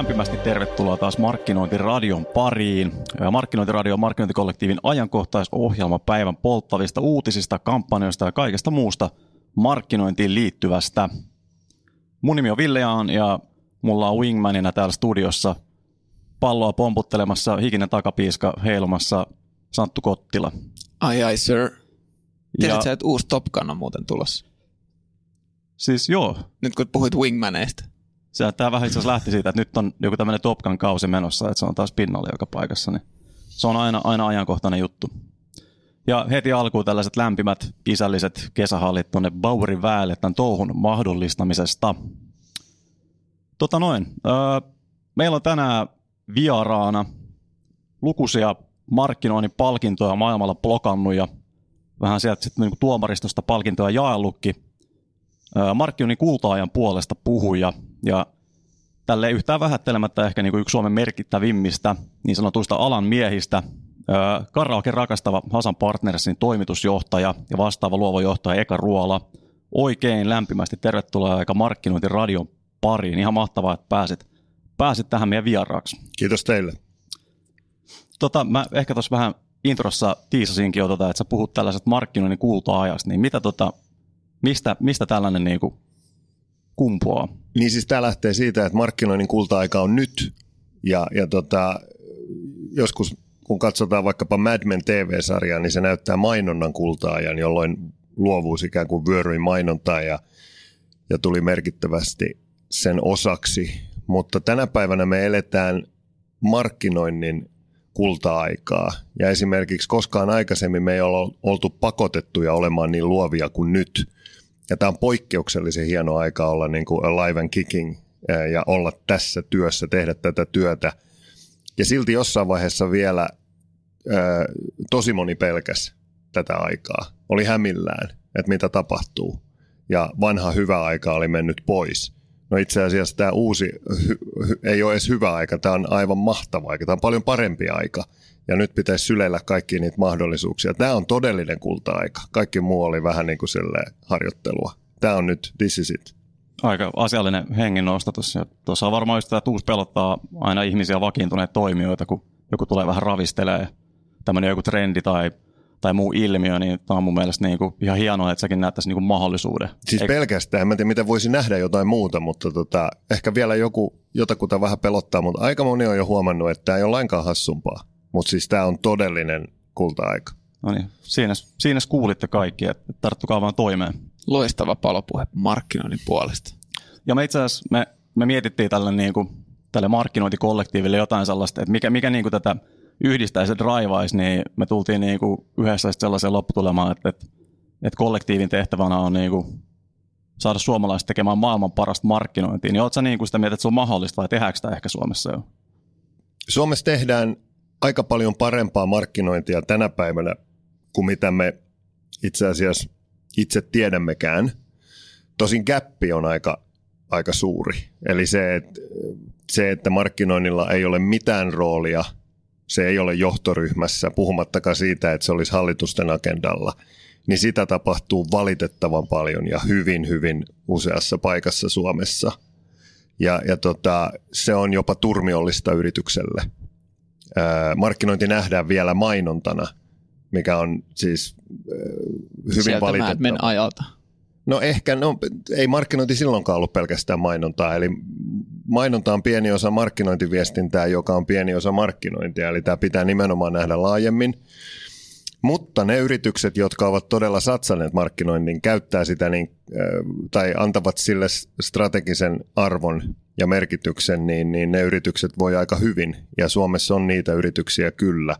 lämpimästi tervetuloa taas Markkinointiradion pariin. Markkinointiradio on markkinointikollektiivin ajankohtaisohjelma päivän polttavista uutisista, kampanjoista ja kaikesta muusta markkinointiin liittyvästä. Mun nimi on Ville Jaan ja mulla on wingmanina täällä studiossa palloa pomputtelemassa, hikinen takapiiska heilumassa Santtu Kottila. Ai ai sir. Tiedätkö ja... että uusi Top Gun on muuten tulossa? Siis joo. Nyt kun puhuit wingmaneista. Se, tämä vähän itse asiassa lähti siitä, että nyt on joku tämmöinen Top Gun kausi menossa, että se on taas pinnalla joka paikassa. Niin se on aina, aina ajankohtainen juttu. Ja heti alkuun tällaiset lämpimät isälliset kesähallit tuonne Bauerin väelle tämän touhun mahdollistamisesta. Tota noin, öö, meillä on tänään vieraana lukuisia markkinoinnin palkintoja maailmalla blokannut ja vähän sieltä sitten niin tuomaristosta palkintoja jaellutkin. Markkinoinnin kultaajan puolesta puhuja ja tälle yhtään vähättelemättä ehkä niin kuin yksi Suomen merkittävimmistä niin sanotuista alan miehistä, karaoke rakastava Hasan Partnersin toimitusjohtaja ja vastaava luova johtaja Eka Ruola. Oikein lämpimästi tervetuloa aika markkinointiradion pariin. Ihan mahtavaa, että pääsit, pääsit tähän meidän vieraaksi. Kiitos teille. Tota, mä ehkä tuossa vähän introssa tiisasinkin jo, tota, että sä puhut tällaiset markkinoinnin kulta-ajasta, niin mitä tota, mistä, mistä tällainen niin kuin kumpuaa? Niin siis tämä lähtee siitä, että markkinoinnin kulta-aika on nyt ja, ja tota, joskus kun katsotaan vaikkapa Mad Men TV-sarjaa, niin se näyttää mainonnan kulta-ajan, jolloin luovuus ikään kuin vyöryi mainontaa ja, ja tuli merkittävästi sen osaksi. Mutta tänä päivänä me eletään markkinoinnin kulta-aikaa. Ja esimerkiksi koskaan aikaisemmin me ei ole oltu pakotettuja olemaan niin luovia kuin nyt. Ja tämä on poikkeuksellisen hieno aika olla niin kuin alive and kicking ja olla tässä työssä, tehdä tätä työtä. Ja silti jossain vaiheessa vielä tosi moni pelkäs tätä aikaa. Oli hämillään, että mitä tapahtuu. Ja vanha hyvä aika oli mennyt pois. No itse asiassa tämä uusi hy, hy, ei ole edes hyvä aika, tämä on aivan mahtava aika, tämä on paljon parempi aika. Ja nyt pitäisi syleillä kaikki niitä mahdollisuuksia. Tämä on todellinen kulta-aika. Kaikki muu oli vähän niin kuin harjoittelua. Tämä on nyt, this is it. Aika asiallinen hengen nostatus. Tuossa on varmaan just tämä, että uusi pelottaa aina ihmisiä vakiintuneita toimijoita, kun joku tulee vähän ravistelee tämmöinen joku trendi tai, tai muu ilmiö, niin tämä on mun mielestä niin kuin ihan hienoa, että säkin näet tässä niin kuin mahdollisuuden. Siis Eik... pelkästään, en tiedä miten voisi nähdä jotain muuta, mutta tota, ehkä vielä joku, jotakuta vähän pelottaa, mutta aika moni on jo huomannut, että tämä ei ole lainkaan hassumpaa. Mutta siis tämä on todellinen kulta-aika. No niin, siinä, siinä kuulitte kaikki, että tarttukaa vaan toimeen. Loistava palopuhe markkinoinnin puolesta. Ja me itse asiassa me, me mietittiin tälle, niin kuin, tälle markkinointikollektiiville jotain sellaista, että mikä, mikä niin kuin tätä yhdistäisi ja drivaisi, niin me tultiin niin kuin yhdessä sellaiseen lopputulemaan, että, että, että kollektiivin tehtävänä on niin kuin saada suomalaiset tekemään maailman parasta markkinointia. Niin oletko niin kuin sitä mieltä, että se on mahdollista vai tehdäänkö sitä ehkä Suomessa jo? Suomessa tehdään aika paljon parempaa markkinointia tänä päivänä kuin mitä me itse asiassa itse tiedämmekään. Tosin gappi on aika, aika suuri. Eli se että, se, että markkinoinnilla ei ole mitään roolia – se ei ole johtoryhmässä, puhumattakaan siitä, että se olisi hallitusten agendalla, niin sitä tapahtuu valitettavan paljon ja hyvin, hyvin useassa paikassa Suomessa. Ja, ja tota, se on jopa turmiollista yritykselle. Ää, markkinointi nähdään vielä mainontana, mikä on siis ää, hyvin Sieltä valitettava. ajalta. No ehkä, no, ei markkinointi silloinkaan ollut pelkästään mainontaa, eli mainonta on pieni osa markkinointiviestintää, joka on pieni osa markkinointia, eli tämä pitää nimenomaan nähdä laajemmin. Mutta ne yritykset, jotka ovat todella satsaneet markkinoinnin, käyttää sitä niin, tai antavat sille strategisen arvon ja merkityksen, niin, niin ne yritykset voi aika hyvin. Ja Suomessa on niitä yrityksiä kyllä.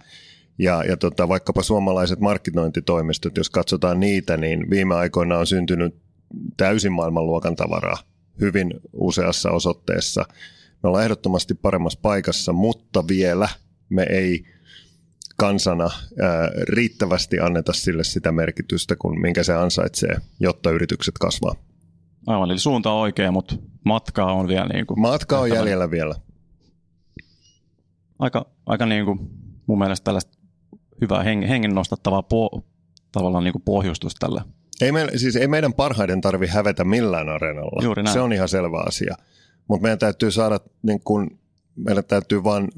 Ja, ja tota, vaikkapa suomalaiset markkinointitoimistot, jos katsotaan niitä, niin viime aikoina on syntynyt täysin maailmanluokan tavaraa hyvin useassa osoitteessa. Me ollaan ehdottomasti paremmassa paikassa, mutta vielä me ei kansana ää, riittävästi anneta sille sitä merkitystä, kun minkä se ansaitsee, jotta yritykset kasvaa. Aivan, eli suunta on oikea, mutta matkaa on vielä niin kuin... Matka on jäljellä vielä. Aika, aika niin kuin mun mielestä tällaista hyvää hengen nostattavaa po, tavallaan niin kuin pohjustus tälle ei, me, siis ei meidän parhaiden tarvi hävetä millään areenalla. Juuri näin. Se on ihan selvä asia. Mutta meidän täytyy saada niin kun, meillä täytyy vaan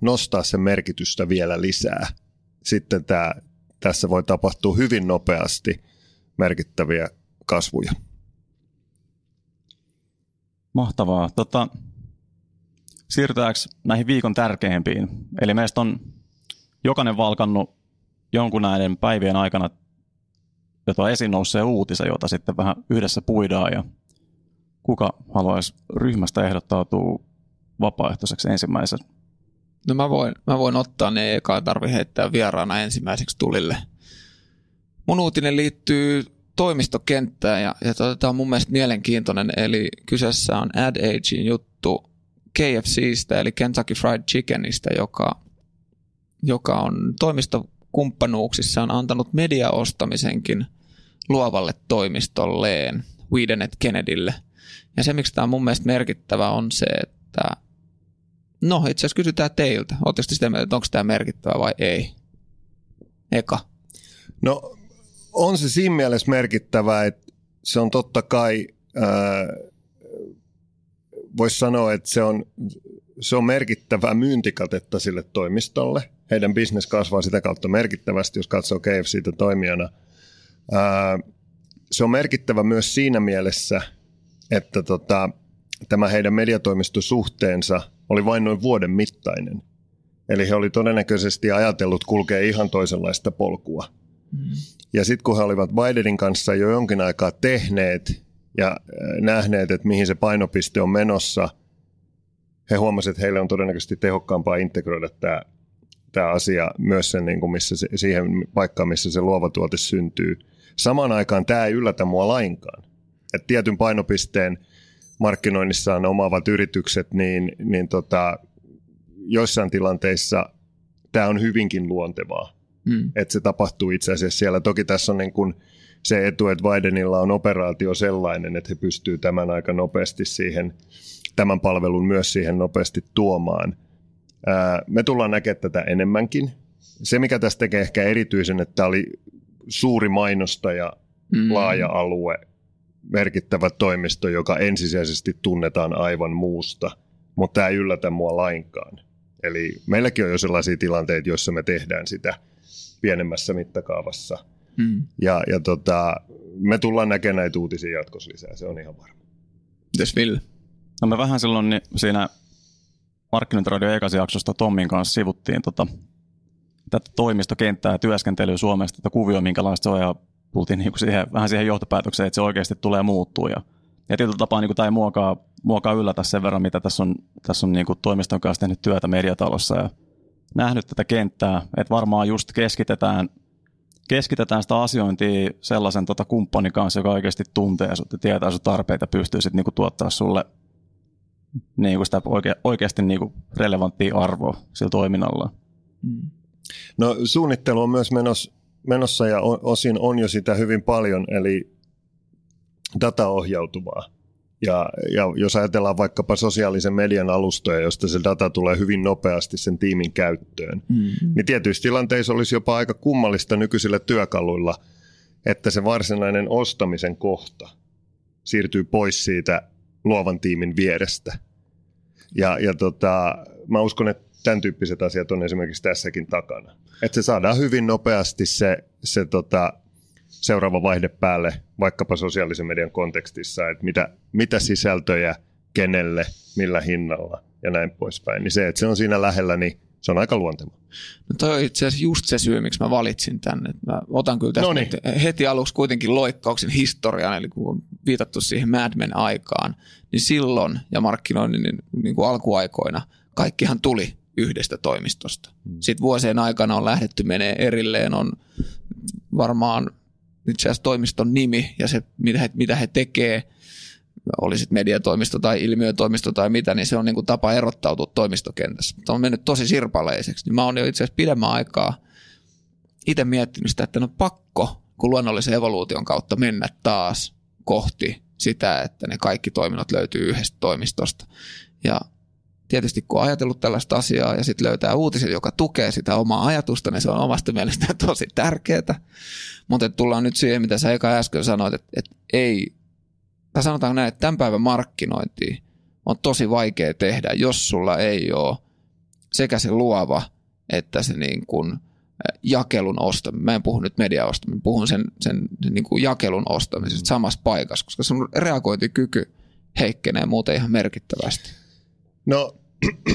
nostaa sen merkitystä vielä lisää. Sitten tämä, tässä voi tapahtua hyvin nopeasti merkittäviä kasvuja. Mahtavaa. Tota, siirrytäänkö näihin viikon tärkeimpiin? Eli meistä on jokainen valkannut jonkun näiden päivien aikana jotain esiin nousee uutisen, jota sitten vähän yhdessä puidaan ja kuka haluaisi ryhmästä ehdottautua vapaaehtoiseksi ensimmäisen? No mä voin, mä voin ottaa ne eka tarvi heittää vieraana ensimmäiseksi tulille. Mun uutinen liittyy toimistokenttään ja, ja tota, tämä on mun mielestä mielenkiintoinen, eli kyseessä on AdAgein juttu KFCstä eli Kentucky Fried Chickenistä, joka, joka on toimistokumppanuuksissa on antanut mediaostamisenkin luovalle toimistolleen, Wiedenet Kennedylle. Ja se, miksi tämä on mun mielestä merkittävä, on se, että no itse asiassa kysytään teiltä. Oletteko sitä mieltä, että onko tämä merkittävä vai ei? Eka. No on se siinä mielessä merkittävä, että se on totta kai, voisi sanoa, että se on, se on merkittävää myyntikatetta sille toimistolle. Heidän bisnes kasvaa sitä kautta merkittävästi, jos katsoo KFCtä toimijana. Ää, se on merkittävä myös siinä mielessä, että tota, tämä heidän mediatoimistosuhteensa oli vain noin vuoden mittainen. Eli he oli todennäköisesti ajatellut kulkea ihan toisenlaista polkua. Mm. Ja sitten kun he olivat Bidenin kanssa jo jonkin aikaa tehneet ja nähneet, että mihin se painopiste on menossa, he huomasivat, että heille on todennäköisesti tehokkaampaa integroida tämä, tämä asia myös sen, niin kuin missä se, siihen paikkaan, missä se luova tuote syntyy. Samaan aikaan tämä ei yllätä mua lainkaan. Et tietyn painopisteen markkinoinnissaan omaavat yritykset, niin, niin tota, joissain tilanteissa tämä on hyvinkin luontevaa. Mm. Että se tapahtuu itse asiassa siellä. Toki tässä on niin kuin se etu, että Bidenilla on operaatio sellainen, että he pystyvät tämän aika nopeasti siihen, tämän palvelun myös siihen nopeasti tuomaan. Me tullaan näkemään tätä enemmänkin. Se, mikä tästä tekee ehkä erityisen, että tämä oli suuri mainostaja, mm. laaja alue, merkittävä toimisto, joka ensisijaisesti tunnetaan aivan muusta, mutta tämä ei yllätä mua lainkaan. Eli meilläkin on jo sellaisia tilanteita, joissa me tehdään sitä pienemmässä mittakaavassa. Mm. Ja, ja tota, me tullaan näkemään näitä uutisia jatkossa lisää, se on ihan varma. Mites Ville? No me vähän silloin niin siinä Markkinointiradio jaksosta Tommin kanssa sivuttiin tota, tätä toimistokenttää ja työskentelyä Suomesta, tätä kuvioa, minkälaista se on, ja tultiin niin kuin siihen, vähän siihen johtopäätökseen, että se oikeasti tulee muuttua. Ja, ja tietyllä tapaa niin kuin, tämä ei muokaa, muokaa yllätä sen verran, mitä tässä on, tässä on niin kuin toimiston kanssa tehnyt työtä mediatalossa ja nähnyt tätä kenttää, että varmaan just keskitetään, keskitetään sitä asiointia sellaisen tota kumppanin kanssa, joka oikeasti tuntee sut ja tietää sun tarpeita pystyy sitten niinku tuottaa sulle niinku sitä oike, oikeasti niinku relevanttia arvoa sillä toiminnalla. Mm. No suunnittelu on myös menossa, menossa ja osin on jo sitä hyvin paljon, eli dataohjautuvaa. Ja, ja jos ajatellaan vaikkapa sosiaalisen median alustoja, josta se data tulee hyvin nopeasti sen tiimin käyttöön, mm-hmm. niin tietyissä tilanteissa olisi jopa aika kummallista nykyisillä työkaluilla, että se varsinainen ostamisen kohta siirtyy pois siitä luovan tiimin vierestä. Ja, ja tota, mä uskon, että tämän tyyppiset asiat on esimerkiksi tässäkin takana. Että se saadaan hyvin nopeasti se, se tota, seuraava vaihde päälle vaikkapa sosiaalisen median kontekstissa, että mitä, mitä sisältöjä, kenelle, millä hinnalla ja näin poispäin. Niin se, että se on siinä lähellä, niin se on aika luonteva. No toi on itse asiassa just se syy, miksi mä valitsin tänne. Mä otan kyllä tästä Noniin. heti aluksi kuitenkin loikkauksen historian, eli kun on viitattu siihen Mad Men aikaan, niin silloin ja markkinoinnin niin, niin kuin alkuaikoina kaikkihan tuli yhdestä toimistosta. Hmm. Sitten vuosien aikana on lähdetty menee erilleen, on varmaan itse asiassa toimiston nimi ja se, mitä he, mitä he tekee, oli sitten mediatoimisto tai ilmiötoimisto tai mitä, niin se on niin kuin tapa erottautua toimistokentässä. Tämä on mennyt tosi sirpaleiseksi. Niin mä oon jo itse asiassa pidemmän aikaa itse miettinyt sitä, että no pakko, kun luonnollisen evoluution kautta mennä taas kohti sitä, että ne kaikki toiminnot löytyy yhdestä toimistosta. Ja tietysti kun on ajatellut tällaista asiaa ja sitten löytää uutisen, joka tukee sitä omaa ajatusta, niin se on omasta mielestä tosi tärkeää. Mutta tullaan nyt siihen, mitä sä eka äsken sanoit, että, että ei, tai sanotaan näin, että tämän päivän markkinointi on tosi vaikea tehdä, jos sulla ei ole sekä se luova että se niin kuin jakelun ostaminen. Mä en puhu nyt mediaostaminen, puhun sen, sen, sen niin kuin jakelun ostamisesta mm. samassa paikassa, koska sun reagointikyky heikkenee muuten ihan merkittävästi. No,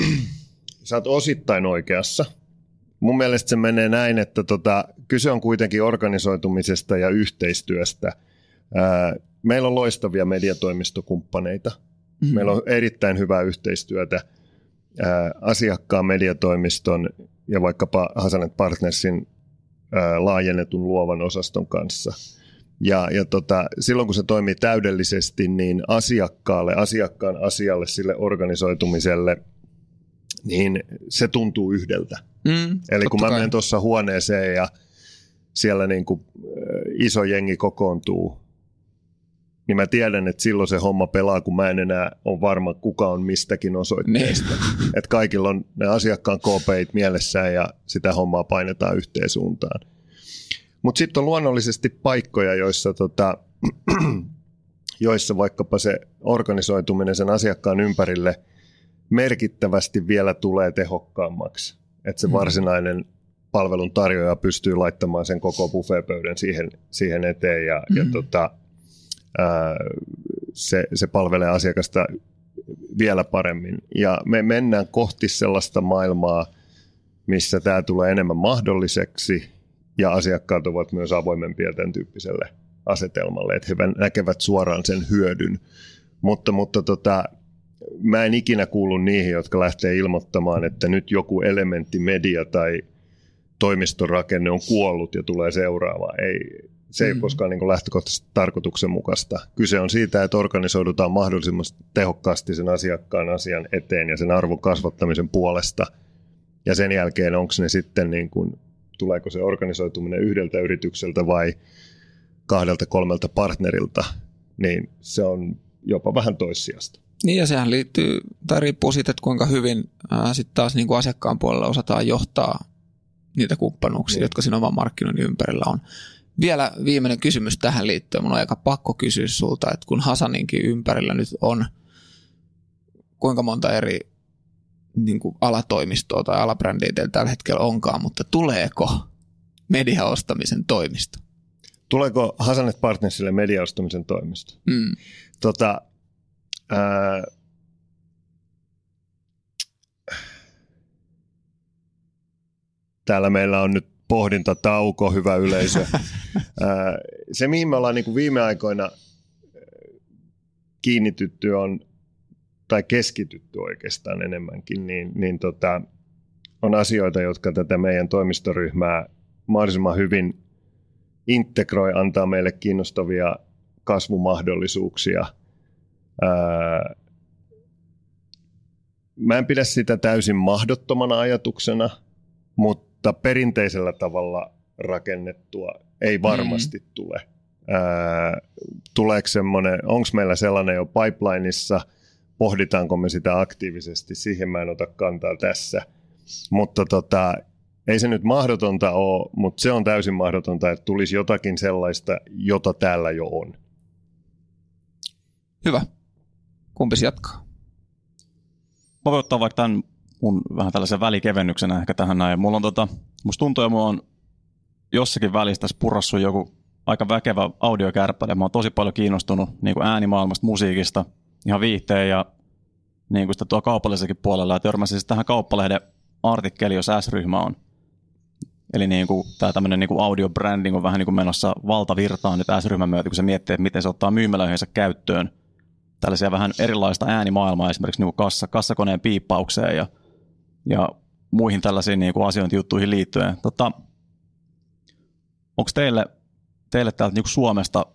sä oot osittain oikeassa. Mun mielestä se menee näin, että tota, kyse on kuitenkin organisoitumisesta ja yhteistyöstä. Ää, meillä on loistavia mediatoimistokumppaneita. Mm-hmm. Meillä on erittäin hyvää yhteistyötä ää, asiakkaan mediatoimiston ja vaikkapa Hasanet Partnersin ää, laajennetun luovan osaston kanssa. Ja, ja tota, silloin kun se toimii täydellisesti, niin asiakkaalle, asiakkaan asialle, sille organisoitumiselle, niin se tuntuu yhdeltä. Mm, Eli kun mä kai. menen tuossa huoneeseen ja siellä niin kuin, iso jengi kokoontuu, niin mä tiedän, että silloin se homma pelaa, kun mä en enää ole varma, kuka on mistäkin osoitteesta. Niin. että kaikilla on ne asiakkaan koopeit mielessään ja sitä hommaa painetaan yhteen suuntaan. Mutta sitten on luonnollisesti paikkoja, joissa, tota, joissa vaikkapa se organisoituminen sen asiakkaan ympärille merkittävästi vielä tulee tehokkaammaksi. Että se mm. varsinainen palvelun tarjoaja pystyy laittamaan sen koko buffetpöydän siihen, siihen eteen ja, mm. ja tota, se, se palvelee asiakasta vielä paremmin. Ja me mennään kohti sellaista maailmaa, missä tämä tulee enemmän mahdolliseksi ja asiakkaat ovat myös avoimempia tämän tyyppiselle asetelmalle, että he näkevät suoraan sen hyödyn. Mutta, mutta tota, mä en ikinä kuulu niihin, jotka lähtee ilmoittamaan, että nyt joku elementti, media tai toimistorakenne on kuollut ja tulee seuraava. Ei, se ei mm. koskaan niin lähtökohtaisesti tarkoituksenmukaista. Kyse on siitä, että organisoidutaan mahdollisimman tehokkaasti sen asiakkaan asian eteen ja sen arvon kasvattamisen puolesta. Ja sen jälkeen onko ne sitten, niin kuin, tuleeko se organisoituminen yhdeltä yritykseltä vai kahdelta kolmelta partnerilta, niin se on jopa vähän toissijasta. Niin ja sehän liittyy, tai riippuu siitä, että kuinka hyvin sitten taas niin kuin asiakkaan puolella osataan johtaa niitä kumppanuuksia, niin. jotka siinä oman markkinoinnin ympärillä on. Vielä viimeinen kysymys tähän liittyen. Mun on aika pakko kysyä sulta, että kun Hasaninkin ympärillä nyt on kuinka monta eri niin kuin alatoimistoa tai alabrändiä teillä tällä hetkellä onkaan, mutta tuleeko mediaostamisen toimisto? Tuleeko Hasanet Partnersille mediaostamisen toimisto? Mm. Tota, ää, täällä meillä on nyt pohdintatauko, hyvä yleisö. Se, mihin me ollaan niin kuin viime aikoina kiinnitytty on, tai keskitytty oikeastaan enemmänkin, niin, niin tota, on asioita, jotka tätä meidän toimistoryhmää mahdollisimman hyvin integroi, antaa meille kiinnostavia kasvumahdollisuuksia. mä en pidä sitä täysin mahdottomana ajatuksena, mutta mutta perinteisellä tavalla rakennettua ei varmasti mm. tule. Ää, tuleeko semmoinen, onko meillä sellainen jo pipelineissa, pohditaanko me sitä aktiivisesti, siihen mä en ota kantaa tässä. Mutta tota, ei se nyt mahdotonta ole, mutta se on täysin mahdotonta, että tulisi jotakin sellaista, jota täällä jo on. Hyvä. Kumpi jatkaa? Mä voin ottaa vaikka tämän mun vähän tällaisen välikevennyksenä ehkä tähän näin. Mulla on tota, musta tuntuu, että mulla on jossakin välissä tässä purassu joku aika väkevä audiokärppäle. Mä oon tosi paljon kiinnostunut niin kuin äänimaailmasta, musiikista, ihan viihteen ja niin kuin sitä tuo kaupallisellakin puolella. Ja törmäsin siis tähän kauppalehden artikkeli, jos S-ryhmä on. Eli niin kuin, tämä tämmöinen niin audio branding on vähän niin kuin menossa valtavirtaan nyt S-ryhmän myötä, kun se miettii, että miten se ottaa myymälöihinsä käyttöön tällaisia vähän erilaista äänimaailmaa esimerkiksi niin kuin kassa, kassakoneen piippaukseen ja ja muihin tällaisiin niin kuin asiointijuttuihin liittyen. Tota, Onko teille, teille täältä niin Suomesta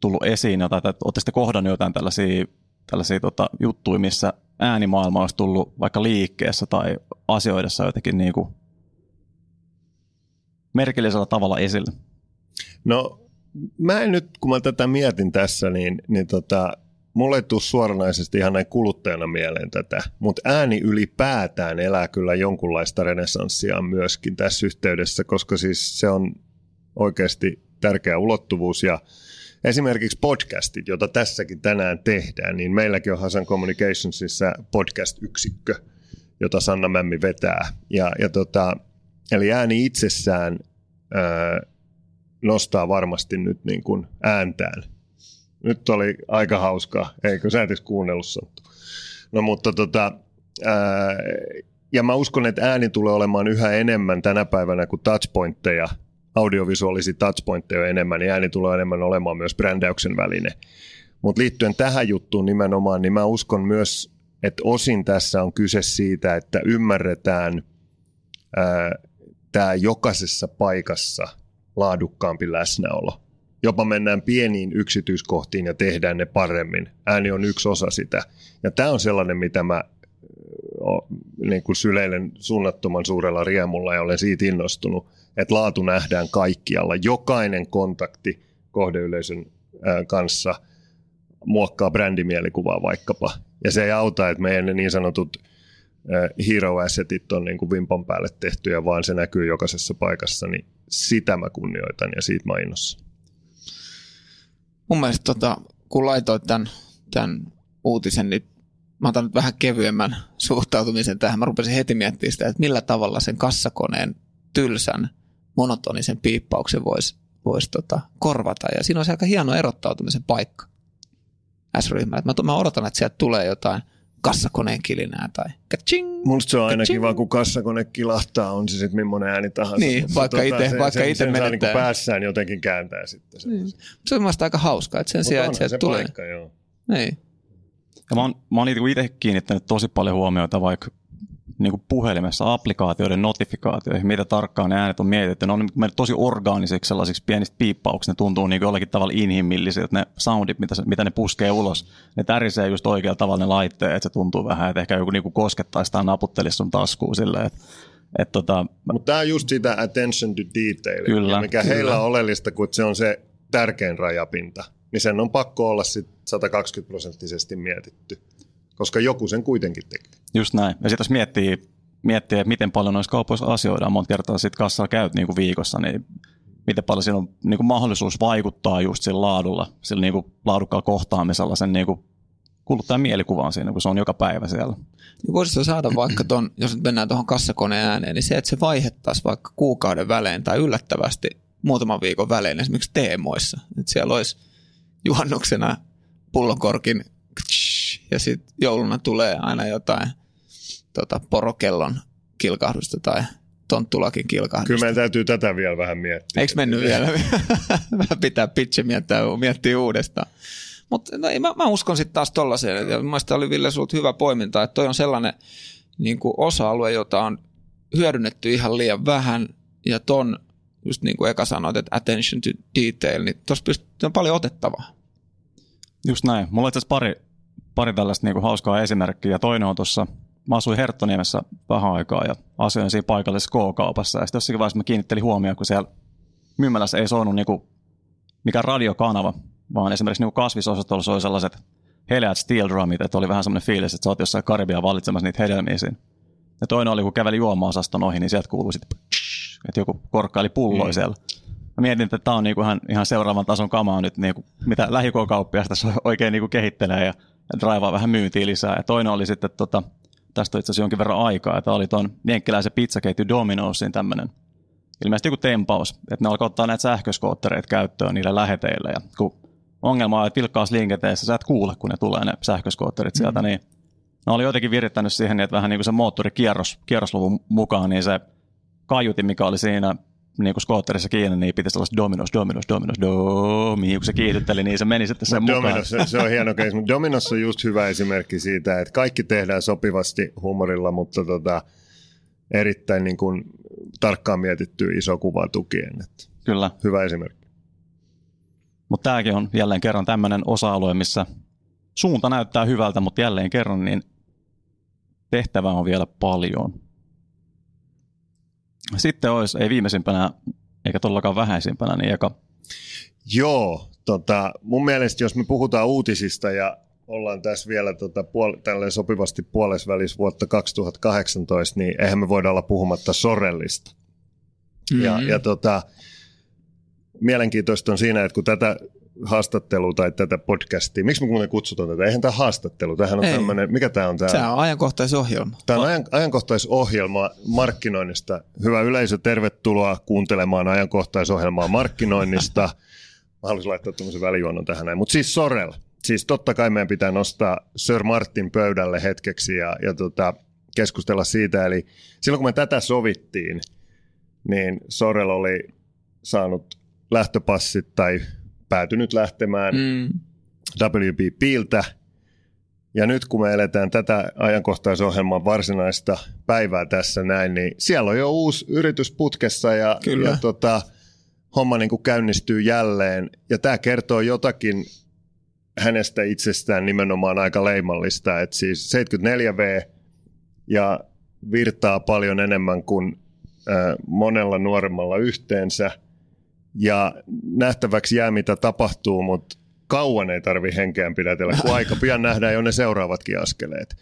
tullut esiin jotain, että olette kohdannut jotain tällaisia, tällaisia tota, juttuja, missä äänimaailma olisi tullut vaikka liikkeessä tai asioidessa jotenkin niin kuin merkillisellä tavalla esille? No mä en nyt, kun mä tätä mietin tässä, niin, niin tota, mulle ei tule suoranaisesti ihan näin kuluttajana mieleen tätä, mutta ääni ylipäätään elää kyllä jonkunlaista renesanssia myöskin tässä yhteydessä, koska siis se on oikeasti tärkeä ulottuvuus ja esimerkiksi podcastit, jota tässäkin tänään tehdään, niin meilläkin on Hasan Communicationsissa podcast-yksikkö, jota Sanna Mämmi vetää. Ja, ja tota, eli ääni itsessään ää, nostaa varmasti nyt niin kuin ääntään. Nyt oli aika hauskaa, eikö sä et kuunnellut Santtu? No mutta tota, ää, ja mä uskon, että ääni tulee olemaan yhä enemmän tänä päivänä kuin touchpointteja, audiovisuaalisia touchpointteja enemmän, niin ääni tulee enemmän olemaan myös brändäyksen väline. Mutta liittyen tähän juttuun nimenomaan, niin mä uskon myös, että osin tässä on kyse siitä, että ymmärretään tämä jokaisessa paikassa laadukkaampi läsnäolo. Jopa mennään pieniin yksityiskohtiin ja tehdään ne paremmin. Ääni on yksi osa sitä. Ja tämä on sellainen, mitä mä niin kuin syleilen suunnattoman suurella riemulla ja olen siitä innostunut, että laatu nähdään kaikkialla. Jokainen kontakti kohdeyleisön kanssa muokkaa brändimielikuvaa vaikkapa. Ja se ei auta, että meidän ne niin sanotut hero assetit on niin kuin vimpan päälle tehtyjä, vaan se näkyy jokaisessa paikassa, niin sitä mä kunnioitan ja siitä mä innossa. Mun mielestä tota, kun laitoit tämän, tämän uutisen, niin mä otan nyt vähän kevyemmän suhtautumisen tähän. Mä rupesin heti miettimään sitä, että millä tavalla sen kassakoneen tylsän, monotonisen piippauksen voisi vois tota, korvata. Ja siinä on se aika hieno erottautumisen paikka S-ryhmällä. Mä, mä odotan, että sieltä tulee jotain kassakoneen kilinää tai kaching, Musta se on aina kiva, kun kassakone kilahtaa, on se sitten millainen ääni tahansa. Niin, vaikka tota, itse vaikka sen, ite sen menettää. Saa niin päässään jotenkin kääntää sitten. Niin. Se on mielestäni aika hauskaa, että sen Mutta sijaan, että sieltä se tulee. paikka, joo. Niin. Ja mä oon, mä oon itse kiinnittänyt tosi paljon huomiota vaikka niin kuin puhelimessa applikaatioiden notifikaatioihin, mitä tarkkaan ne äänet on mietitty. Ne on mennyt tosi orgaanisiksi sellaisiksi pienistä piippauksista. Ne tuntuu niin jollakin tavalla inhimillisiltä, ne soundit, mitä, se, mitä ne puskee ulos. Ne tärisee just oikealla tavalla ne laitteet, että se tuntuu vähän, että ehkä joku niin kuin koskettaisi tai naputtelisi sun taskuun silleen, että et tota, Mutta tämä on just sitä attention to detail, Kyllä, mikä kyllä. heillä on oleellista, kun se on se tärkein rajapinta. Niin sen on pakko olla sit 120 prosenttisesti mietitty, koska joku sen kuitenkin tekee. Just näin. Ja sitten jos miettii, miettii, että miten paljon noissa kaupoissa asioidaan, monta kertaa sitten kassalla käyt niin kuin viikossa, niin miten paljon siinä on niin kuin mahdollisuus vaikuttaa just sillä laadulla, sillä niin kuin laadukkaalla kohtaamisella sen niin kuin kuluttajan mielikuvaan siinä, kun se on joka päivä siellä. Niin voisitko saada vaikka ton, jos nyt mennään tuohon kassakoneen ääneen, niin se, että se vaihettaisiin vaikka kuukauden välein tai yllättävästi muutaman viikon välein esimerkiksi teemoissa. Että siellä olisi juhannuksena pullonkorkin ja sitten jouluna tulee aina jotain tota, porokellon kilkahdusta tai tonttulakin kilkahdusta. Kyllä meidän täytyy tätä vielä vähän miettiä. Eikö mennyt vielä? Vähän pitää pitche miettiä, miettiä uudestaan. Mutta no, ei, mä, mä, uskon sitten taas tollaiseen. Ja mielestäni oli Ville sulta hyvä poiminta, että toi on sellainen niin kuin osa-alue, jota on hyödynnetty ihan liian vähän. Ja ton, just niin kuin Eka sanoit, että attention to detail, niin tuossa pystyy on paljon otettavaa. Just näin. Mulla on itse asiassa pari, pari tällaista niin kuin hauskaa esimerkkiä. Ja toinen on tuossa, mä asuin Herttoniemessä vähän aikaa ja asuin siinä paikallisessa K-kaupassa. Ja sitten jossakin vaiheessa mä kiinnittelin huomioon, kun siellä myymälässä ei soinut niin kuin mikään radiokanava, vaan esimerkiksi niin kasvisosastolla soi sellaiset heleät steel drumit, että oli vähän semmoinen fiilis, että sä oot jossain Karibian valitsemassa niitä hedelmiä siinä. Ja toinen oli, kun käveli juoma-osaston ohi, niin sieltä kuului sitten, että joku korkkaili pulloja mm. siellä. Mä mietin, että tämä on niinku ihan, ihan seuraavan tason kamaa nyt, niinku, mitä lähikokauppias tässä oikein niinku kehittelee ja draivaa vähän myyntiä lisää. Ja toinen oli sitten, tota, tästä itse asiassa jonkin verran aikaa, että oli tuon jenkkiläisen pizzaketju Dominosin tämmöinen ilmeisesti joku tempaus, että ne alkoi ottaa näitä sähköskoottereita käyttöön niille läheteille. Ja kun ongelma on, että vilkkaassa liikenteessä sä et kuule, kun ne tulee ne sähköskootterit sieltä, mm-hmm. niin ne oli jotenkin virittänyt siihen, että vähän niin kuin se moottori kierros, kierrosluvun mukaan, niin se kaiutin, mikä oli siinä niin kuin skootterissa kiinni, niin piti sellaista dominos, dominos, dominos, domi, kun se kiihdytteli, niin se meni sitten sen mukaan. Dominos, se, se on hieno case, mutta Dominos on just hyvä esimerkki siitä, että kaikki tehdään sopivasti humorilla, mutta tota, erittäin niin kuin tarkkaan mietitty iso kuva tukien. Että Kyllä. Hyvä esimerkki. Mutta tämäkin on jälleen kerran tämmöinen osa-alue, missä suunta näyttää hyvältä, mutta jälleen kerran niin tehtävää on vielä paljon. Sitten olisi, ei viimeisimpänä eikä todellakaan vähäisimpänä, niin eka. Joo, tota, mun mielestä jos me puhutaan uutisista ja ollaan tässä vielä tota, puol- tälleen sopivasti puolesvälis vuotta 2018, niin eihän me voida olla puhumatta Sorellista. Mm-hmm. Ja, ja tota, mielenkiintoista on siinä, että kun tätä haastattelua tai tätä podcastia. Miksi me muuten kutsutaan tätä? Eihän tämä haastattelu. Tämähän on Ei. tämmöinen, mikä tämä on tämä? Tämä on ajankohtaisohjelma. Tämä on ajan, ajankohtaisohjelma markkinoinnista. Hyvä yleisö, tervetuloa kuuntelemaan ajankohtaisohjelmaa markkinoinnista. Mä haluaisin laittaa tämmöisen välijuonnon tähän näin. Mutta siis Sorel. Siis totta kai meidän pitää nostaa Sir Martin pöydälle hetkeksi ja, ja tota, keskustella siitä. Eli silloin kun me tätä sovittiin, niin Sorel oli saanut lähtöpassit tai päätynyt lähtemään Mm. WPPiltä. Ja nyt kun me eletään tätä ajankohtaisohjelman varsinaista päivää tässä näin, niin siellä on jo uusi yritys putkessa ja, Kyllä. ja tota, homma niin kuin käynnistyy jälleen. Ja tämä kertoo jotakin hänestä itsestään nimenomaan aika leimallista, että siis 74V ja virtaa paljon enemmän kuin äh, monella nuoremmalla yhteensä. Ja nähtäväksi jää, mitä tapahtuu, mutta kauan ei tarvi henkeään pidätellä, kun aika pian nähdään jo ne seuraavatkin askeleet.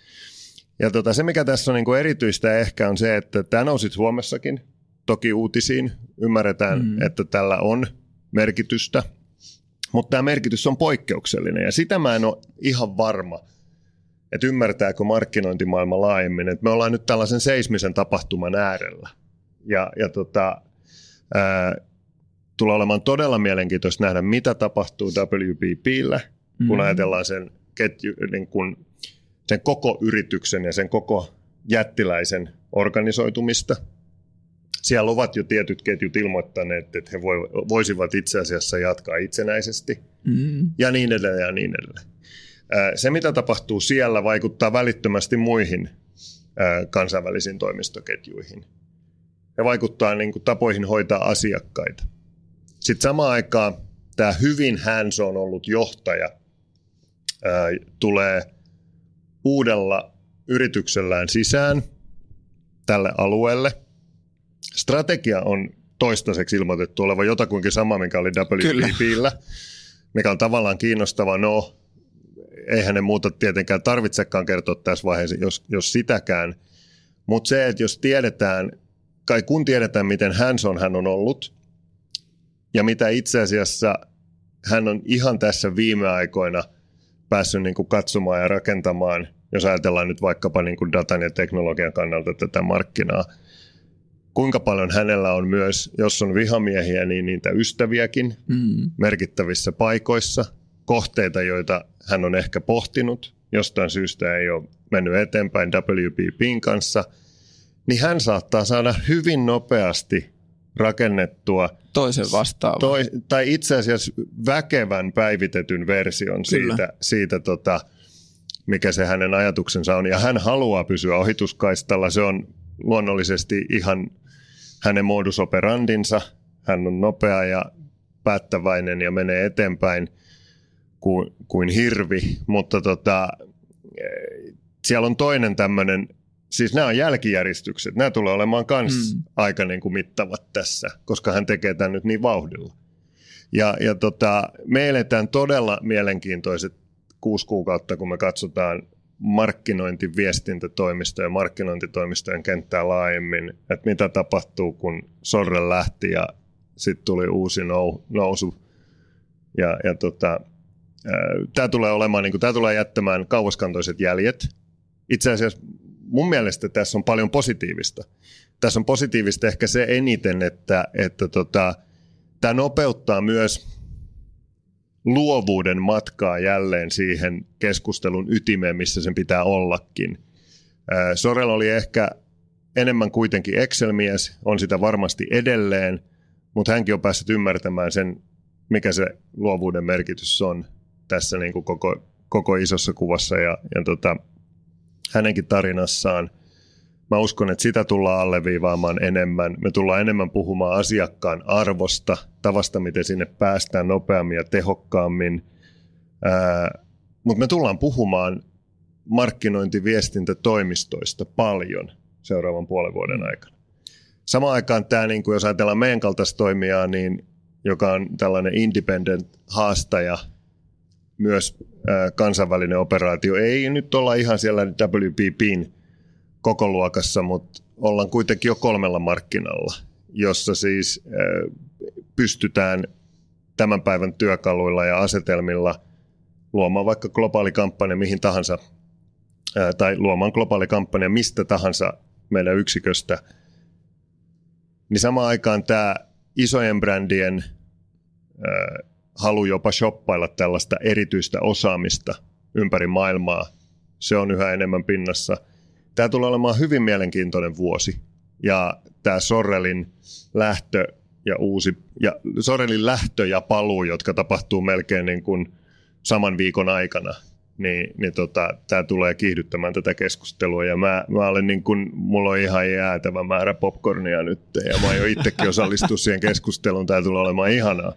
Ja tota, se, mikä tässä on niin kuin erityistä ehkä on se, että tämä nousi Suomessakin, toki uutisiin. Ymmärretään, mm. että tällä on merkitystä, mutta tämä merkitys on poikkeuksellinen ja sitä mä en ole ihan varma, että ymmärtääkö markkinointimaailma laajemmin, että me ollaan nyt tällaisen seismisen tapahtuman äärellä. Ja, ja tota, ää, tulee olemaan todella mielenkiintoista nähdä, mitä tapahtuu WPPllä, kun Mm. ajatellaan sen, ketju, niin kun, sen koko yrityksen ja sen koko jättiläisen organisoitumista. Siellä ovat jo tietyt ketjut ilmoittaneet, että he voi, voisivat itse asiassa jatkaa itsenäisesti Mm. ja niin edelleen ja niin edelleen. Se, mitä tapahtuu siellä, vaikuttaa välittömästi muihin kansainvälisiin toimistoketjuihin. Ja vaikuttaa niin kuin, tapoihin hoitaa asiakkaita. Sitten samaan aikaan tämä hyvin hands on ollut johtaja ää, tulee uudella yrityksellään sisään tälle alueelle. Strategia on toistaiseksi ilmoitettu olevan jotakuinkin sama, mikä oli WPPllä, mikä on tavallaan kiinnostava. No, eihän ne muuta tietenkään tarvitsekaan kertoa tässä vaiheessa, jos, jos sitäkään. Mutta se, että jos tiedetään, kai kun tiedetään, miten hands-on hän on ollut, ja mitä itse asiassa hän on ihan tässä viime aikoina päässyt niin kuin katsomaan ja rakentamaan, jos ajatellaan nyt vaikkapa niin kuin datan ja teknologian kannalta tätä markkinaa, kuinka paljon hänellä on myös, jos on vihamiehiä, niin niitä ystäviäkin Mm. merkittävissä paikoissa, kohteita, joita hän on ehkä pohtinut, jostain syystä ei ole mennyt eteenpäin WPPin kanssa, niin hän saattaa saada hyvin nopeasti rakennettua Toisen vastaavan. toi, tai itse asiassa väkevän päivitetyn version Kyllä. siitä, siitä tota, mikä se hänen ajatuksensa on. Ja hän haluaa pysyä ohituskaistalla. Se on luonnollisesti ihan hänen modus operandinsa. Hän on nopea ja päättäväinen ja menee eteenpäin kuin, kuin hirvi. Mutta tota, eh, siellä on toinen tämmöinen, siis nämä on jälkijäristykset. Nämä tulee olemaan myös Mm. aika niin kuin mittavat tässä, koska hän tekee tämän nyt niin vauhdilla. Ja, ja tota, me eletään todella mielenkiintoiset kuusi kuukautta, kun me katsotaan markkinointi, viestintätoimistojen ja markkinointitoimistojen kenttää laajemmin, että mitä tapahtuu, kun Sorre lähti ja sitten tuli uusi nou, nousu. Ja, ja tota, tämä tulee olemaan, niin tämä tulee jättämään kauaskantoiset jäljet. Itse asiassa mun mielestä tässä on paljon positiivista. Tässä on positiivista ehkä se eniten, että, että tota, tämä nopeuttaa myös luovuuden matkaa jälleen siihen keskustelun ytimeen, missä sen pitää ollakin. Sorel oli ehkä enemmän kuitenkin Excel-mies, on sitä varmasti edelleen, mutta hänkin on päässyt ymmärtämään sen, mikä se luovuuden merkitys on tässä niin kuin koko, koko isossa kuvassa ja, ja tota, hänenkin tarinassaan. Mä uskon, että sitä tullaan alleviivaamaan enemmän. Me tullaan enemmän puhumaan asiakkaan arvosta, tavasta, miten sinne päästään nopeammin ja tehokkaammin. Mutta me tullaan puhumaan markkinointiviestintätoimistoista paljon seuraavan puolen vuoden aikana. Samaan aikaan tämä, niin kuin jos ajatellaan meidän kaltaista toimijaa, niin, joka on tällainen independent haastaja, myös kansainvälinen operaatio. Ei nyt olla ihan siellä WPPin koko luokassa, mutta ollaan kuitenkin jo kolmella markkinalla, jossa siis ää, pystytään tämän päivän työkaluilla ja asetelmilla luomaan vaikka globaali kampanja mihin tahansa, tai luomaan globaali kampanja mistä tahansa meidän yksiköstä, niin samaan aikaan tämä isojen brändien halu jopa shoppailla tällaista erityistä osaamista ympäri maailmaa, se on yhä enemmän pinnassa. Tämä tulee olemaan hyvin mielenkiintoinen vuosi. Ja tämä Sorrelin lähtö ja uusi, ja Sorrelin lähtö ja paluu, jotka tapahtuu melkein niin kuin saman viikon aikana, niin, niin tota, tämä tulee kiihdyttämään tätä keskustelua. Ja mä, mä olen niin kuin, mulla on ihan jäätävä määrä popcornia nyt, ja mä aion itsekin osallistua siihen keskusteluun. Tämä tulee olemaan ihanaa.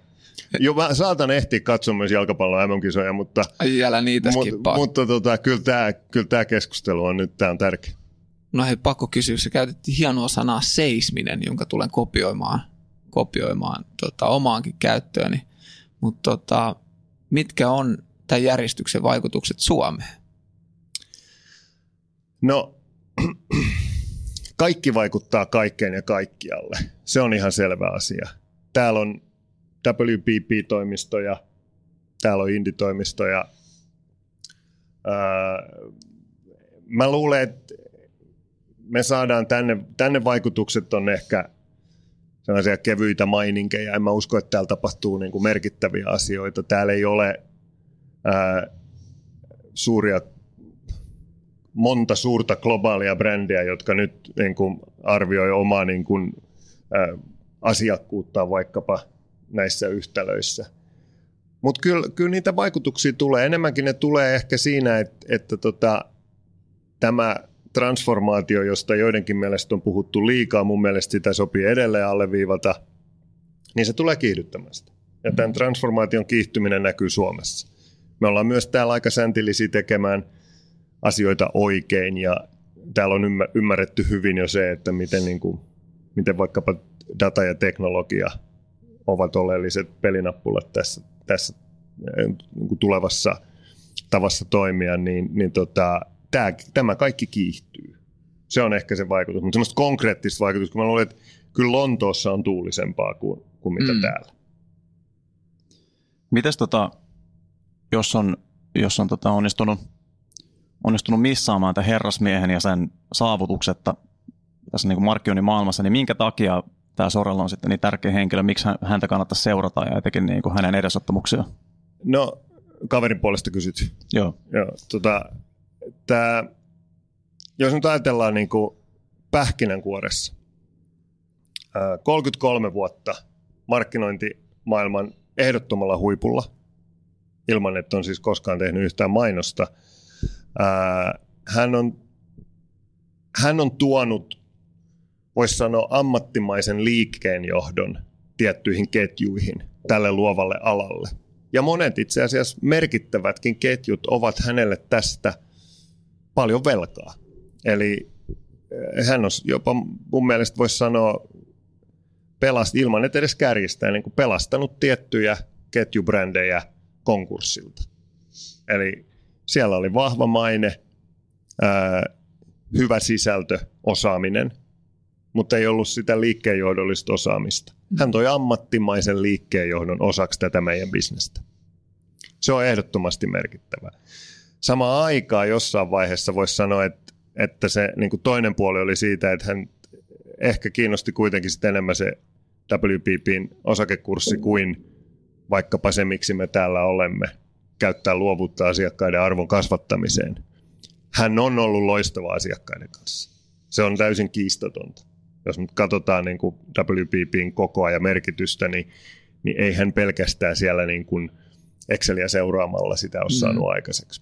Jo, mä saatan ehtiä katsoa myös jalkapallon MM-kisoja, mutta, Ai älä niitä mutta, mutta tota, kyllä, tämä, kyllä tämä keskustelu on nyt tämä on tärkeä. No hei, pakko kysyä. Se käytettiin hienoa sanaa seisminen, jonka tulen kopioimaan, kopioimaan tota, omaankin käyttööni. Mutta tota, mitkä on tämän järjestyksen vaikutukset Suomeen? No, kaikki vaikuttaa kaikkeen ja kaikkialle. Se on ihan selvä asia. Täällä on WPP-toimistoja, täällä on Indie-toimistoja. mä luulen, että me saadaan tänne, tänne vaikutukset on ehkä sellaisia kevyitä maininkeja. En mä usko, että täällä tapahtuu niin kuin merkittäviä asioita. Täällä ei ole ää, suuria, monta suurta globaalia brändiä, jotka nyt niin kuin arvioi omaa niin kuin, ää, asiakkuuttaan vaikkapa näissä yhtälöissä. Mutta kyllä, kyllä niitä vaikutuksia tulee. Enemmänkin ne tulee ehkä siinä, että, että tota, tämä transformaatio, josta joidenkin mielestä on puhuttu liikaa, mun mielestä sitä sopii edelleen alleviivata, niin se tulee kiihdyttämään sitä. Ja tämän transformaation kiihtyminen näkyy Suomessa. Me ollaan myös täällä aika säntillisiä tekemään asioita oikein ja täällä on ymmärretty hyvin jo se, että miten, niin kuin, miten vaikkapa data ja teknologia ovat oleelliset pelinappulat tässä, tässä niin kuin tulevassa tavassa toimia, niin, niin tota, tämä, tämä kaikki kiihtyy. Se on ehkä se vaikutus, mutta semmoista konkreettista vaikutusta, kun mä luulen, että kyllä Lontoossa on tuulisempaa kuin, kuin mitä mm. täällä. Mites tota, jos on, jos on tota onnistunut, onnistunut missaamaan tämän herrasmiehen ja sen saavutuksetta tässä niin markkinoinnin maailmassa, niin minkä takia tämä Sorella on sitten niin tärkeä henkilö, miksi häntä kannattaa seurata ja etenkin niin kuin hänen edesottamuksia? No, kaverin puolesta kysyt. Joo. Joo tota, tää, jos nyt ajatellaan niin kuin pähkinänkuoressa, 33 vuotta markkinointimaailman ehdottomalla huipulla, ilman että on siis koskaan tehnyt yhtään mainosta. hän, on, hän on tuonut, voisi sanoa, ammattimaisen liikkeenjohdon tiettyihin ketjuihin tälle luovalle alalle. Ja monet itse asiassa merkittävätkin ketjut ovat hänelle tästä – paljon velkaa. Eli eh, hän on jopa mun mielestä voisi sanoa pelast, ilman että edes kärjistää, niin kuin pelastanut tiettyjä ketjubrändejä konkurssilta. Eli siellä oli vahva maine, ää, hyvä sisältö, osaaminen, mutta ei ollut sitä liikkeenjohdollista osaamista. Hän toi ammattimaisen liikkeenjohdon osaksi tätä meidän bisnestä. Se on ehdottomasti merkittävää samaan aikaan jossain vaiheessa voisi sanoa, että, että se niin kuin toinen puoli oli siitä, että hän ehkä kiinnosti kuitenkin sitten enemmän se WPPin osakekurssi kuin vaikkapa se, miksi me täällä olemme, käyttää luovuutta asiakkaiden arvon kasvattamiseen. Hän on ollut loistava asiakkaiden kanssa. Se on täysin kiistatonta. Jos nyt katsotaan niin kuin WPPin kokoa ja merkitystä, niin, niin ei hän pelkästään siellä niin kuin Exceliä seuraamalla sitä ole saanut mm. aikaiseksi.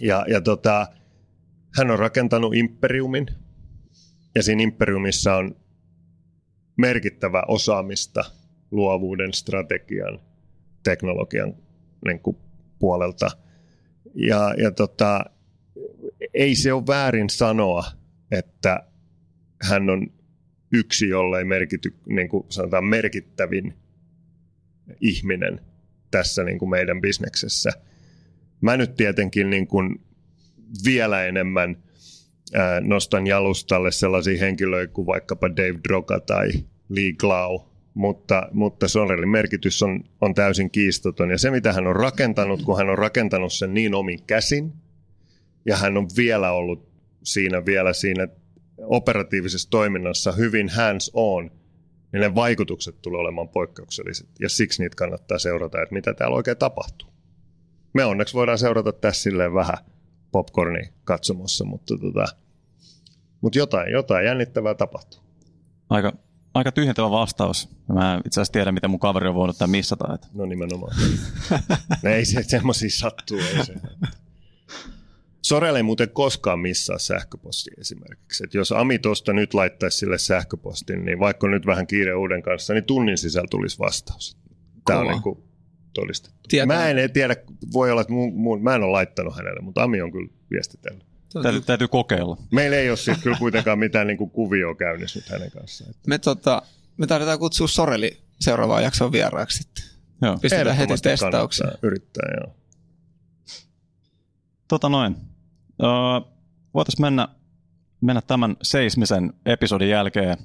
Ja, ja tota, hän on rakentanut imperiumin, ja siinä imperiumissa on merkittävä osaamista luovuuden, strategian, teknologian niin kuin puolelta. Ja, ja tota, ei se ole väärin sanoa, että hän on yksi, jollei merkity, niin kuin sanotaan merkittävin ihminen tässä niin kuin meidän bisneksessä – Mä nyt tietenkin niin kuin vielä enemmän nostan jalustalle sellaisia henkilöitä kuin vaikkapa Dave Droga tai Lee Glau, mutta, mutta Sorelin merkitys on, on täysin kiistoton. Ja se, mitä hän on rakentanut, kun hän on rakentanut sen niin omin käsin, ja hän on vielä ollut siinä vielä siinä operatiivisessa toiminnassa hyvin hands on, niin ne vaikutukset tulee olemaan poikkeukselliset. Ja siksi niitä kannattaa seurata, että mitä täällä oikein tapahtuu. Me onneksi voidaan seurata tässä silleen vähän popcorni katsomossa, mutta, tota, mutta jotain, jotain jännittävää tapahtuu. Aika, aika tyhjentävä vastaus. Mä itse asiassa tiedän, miten mun kaveri on voinut tämän missata. Että. No nimenomaan. no ei se semmoisia sattuu. Ei se. Sorelle ei muuten koskaan missaa sähköposti esimerkiksi. Et jos Ami tuosta nyt laittaisi sille sähköpostin, niin vaikka nyt vähän kiire uuden kanssa, niin tunnin sisällä tulisi vastaus. Tämä on niin kuin todistettu. Tietää. Mä en tiedä, voi olla, että mun, mun, mä en ole laittanut hänelle, mutta Ami on kyllä viestitellyt. Täytyy, täytyy kokeilla. Meillä ei ole siis kyllä kuitenkaan mitään niin kuvioa käynnissä nyt hänen kanssaan. Me, tota, me tarvitaan kutsua Soreli seuraavaan jaksoon vieraaksi sitten. Joo. Pistetään heti testaukseen. Yrittää, joo. Tota noin. Uh, Voitaisiin mennä, mennä tämän seismisen episodin jälkeen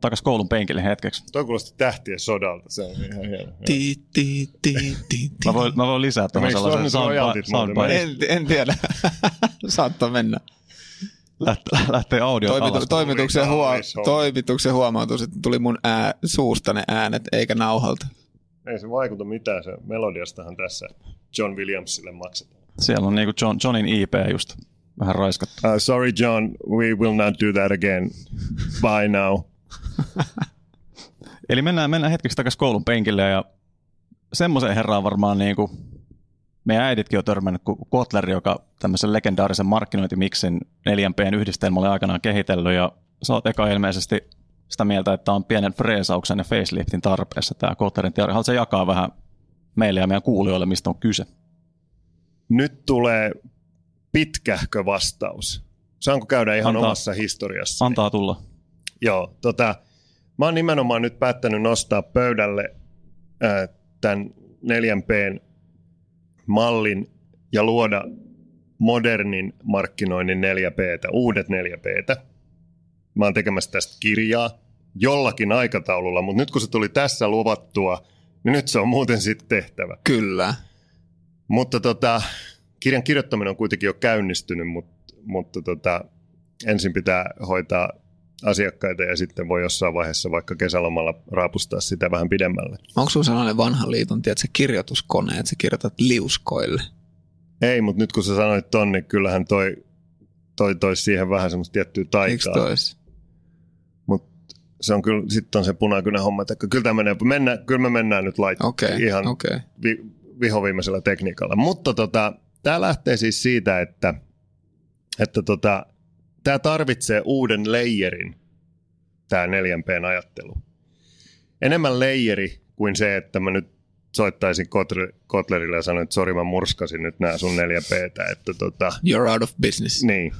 takas koulun penkille hetkeksi. Toi kuulosti tähtien sodalta, se on ihan hieno. Ti, ti, ti, ti, mä, voin, mä voin lisää tuohon sellaisen soundbite. En, en tiedä, saattaa mennä. Lähtee, lähtee audio Toimitu, alas. Toimituksen, huo, toimituksen huomautus, että tuli mun ää, suusta ne äänet, eikä nauhalta. Ei se vaikuta mitään, se melodiastahan tässä John Williamsille maksetaan. Siellä on niinku John, Johnin IP just vähän raiskattu. Uh, sorry John, we will not do that again. Bye now. Eli mennään, mennään hetkeksi takaisin koulun penkille ja semmoisen herran varmaan niin kuin meidän äiditkin on törmännyt, kun Kotler, joka tämmöisen legendaarisen markkinointimiksin 4Pn yhdistelmä oli aikanaan kehitellyt ja sä oot eka ilmeisesti sitä mieltä, että on pienen freesauksen ja faceliftin tarpeessa tämä Kotlerin teoria. Haluatko jakaa vähän meille ja meidän kuulijoille, mistä on kyse? Nyt tulee pitkähkö vastaus. Saanko käydä ihan antaa, omassa historiassa? Antaa tulla. Joo, tota, mä oon nimenomaan nyt päättänyt nostaa pöydälle äh, tämän 4Pn mallin ja luoda modernin markkinoinnin 4Ptä, uudet 4Ptä. Mä oon tekemässä tästä kirjaa jollakin aikataululla, mutta nyt kun se tuli tässä luvattua, niin nyt se on muuten sitten tehtävä. Kyllä. Mutta tota, kirjan kirjoittaminen on kuitenkin jo käynnistynyt, mutta, mutta tota, ensin pitää hoitaa asiakkaita ja sitten voi jossain vaiheessa vaikka kesälomalla raapustaa sitä vähän pidemmälle. Onko sinulla sellainen vanhan liiton tiedätkö, kirjoituskone, että sä kirjoitat liuskoille? Ei, mutta nyt kun sä sanoit ton, niin kyllähän toi, toi toisi siihen vähän semmoista tiettyä taikaa. Eikö tois? Mut se on kyllä, sitten on se punakynä homma, että kyllä, tämä menee, mennä, kyllä me mennään nyt laittaa okay, ihan okay. Vi, vihoviimeisellä tekniikalla. Mutta tota, tämä lähtee siis siitä, että, että tota, tämä tarvitsee uuden leijerin, tämä 4Pn ajattelu. Enemmän leijeri kuin se, että mä nyt soittaisin Kotlerille ja sanoin, että sori mä murskasin nyt nämä sun 4Ptä. Että tota, You're out of business. Niin.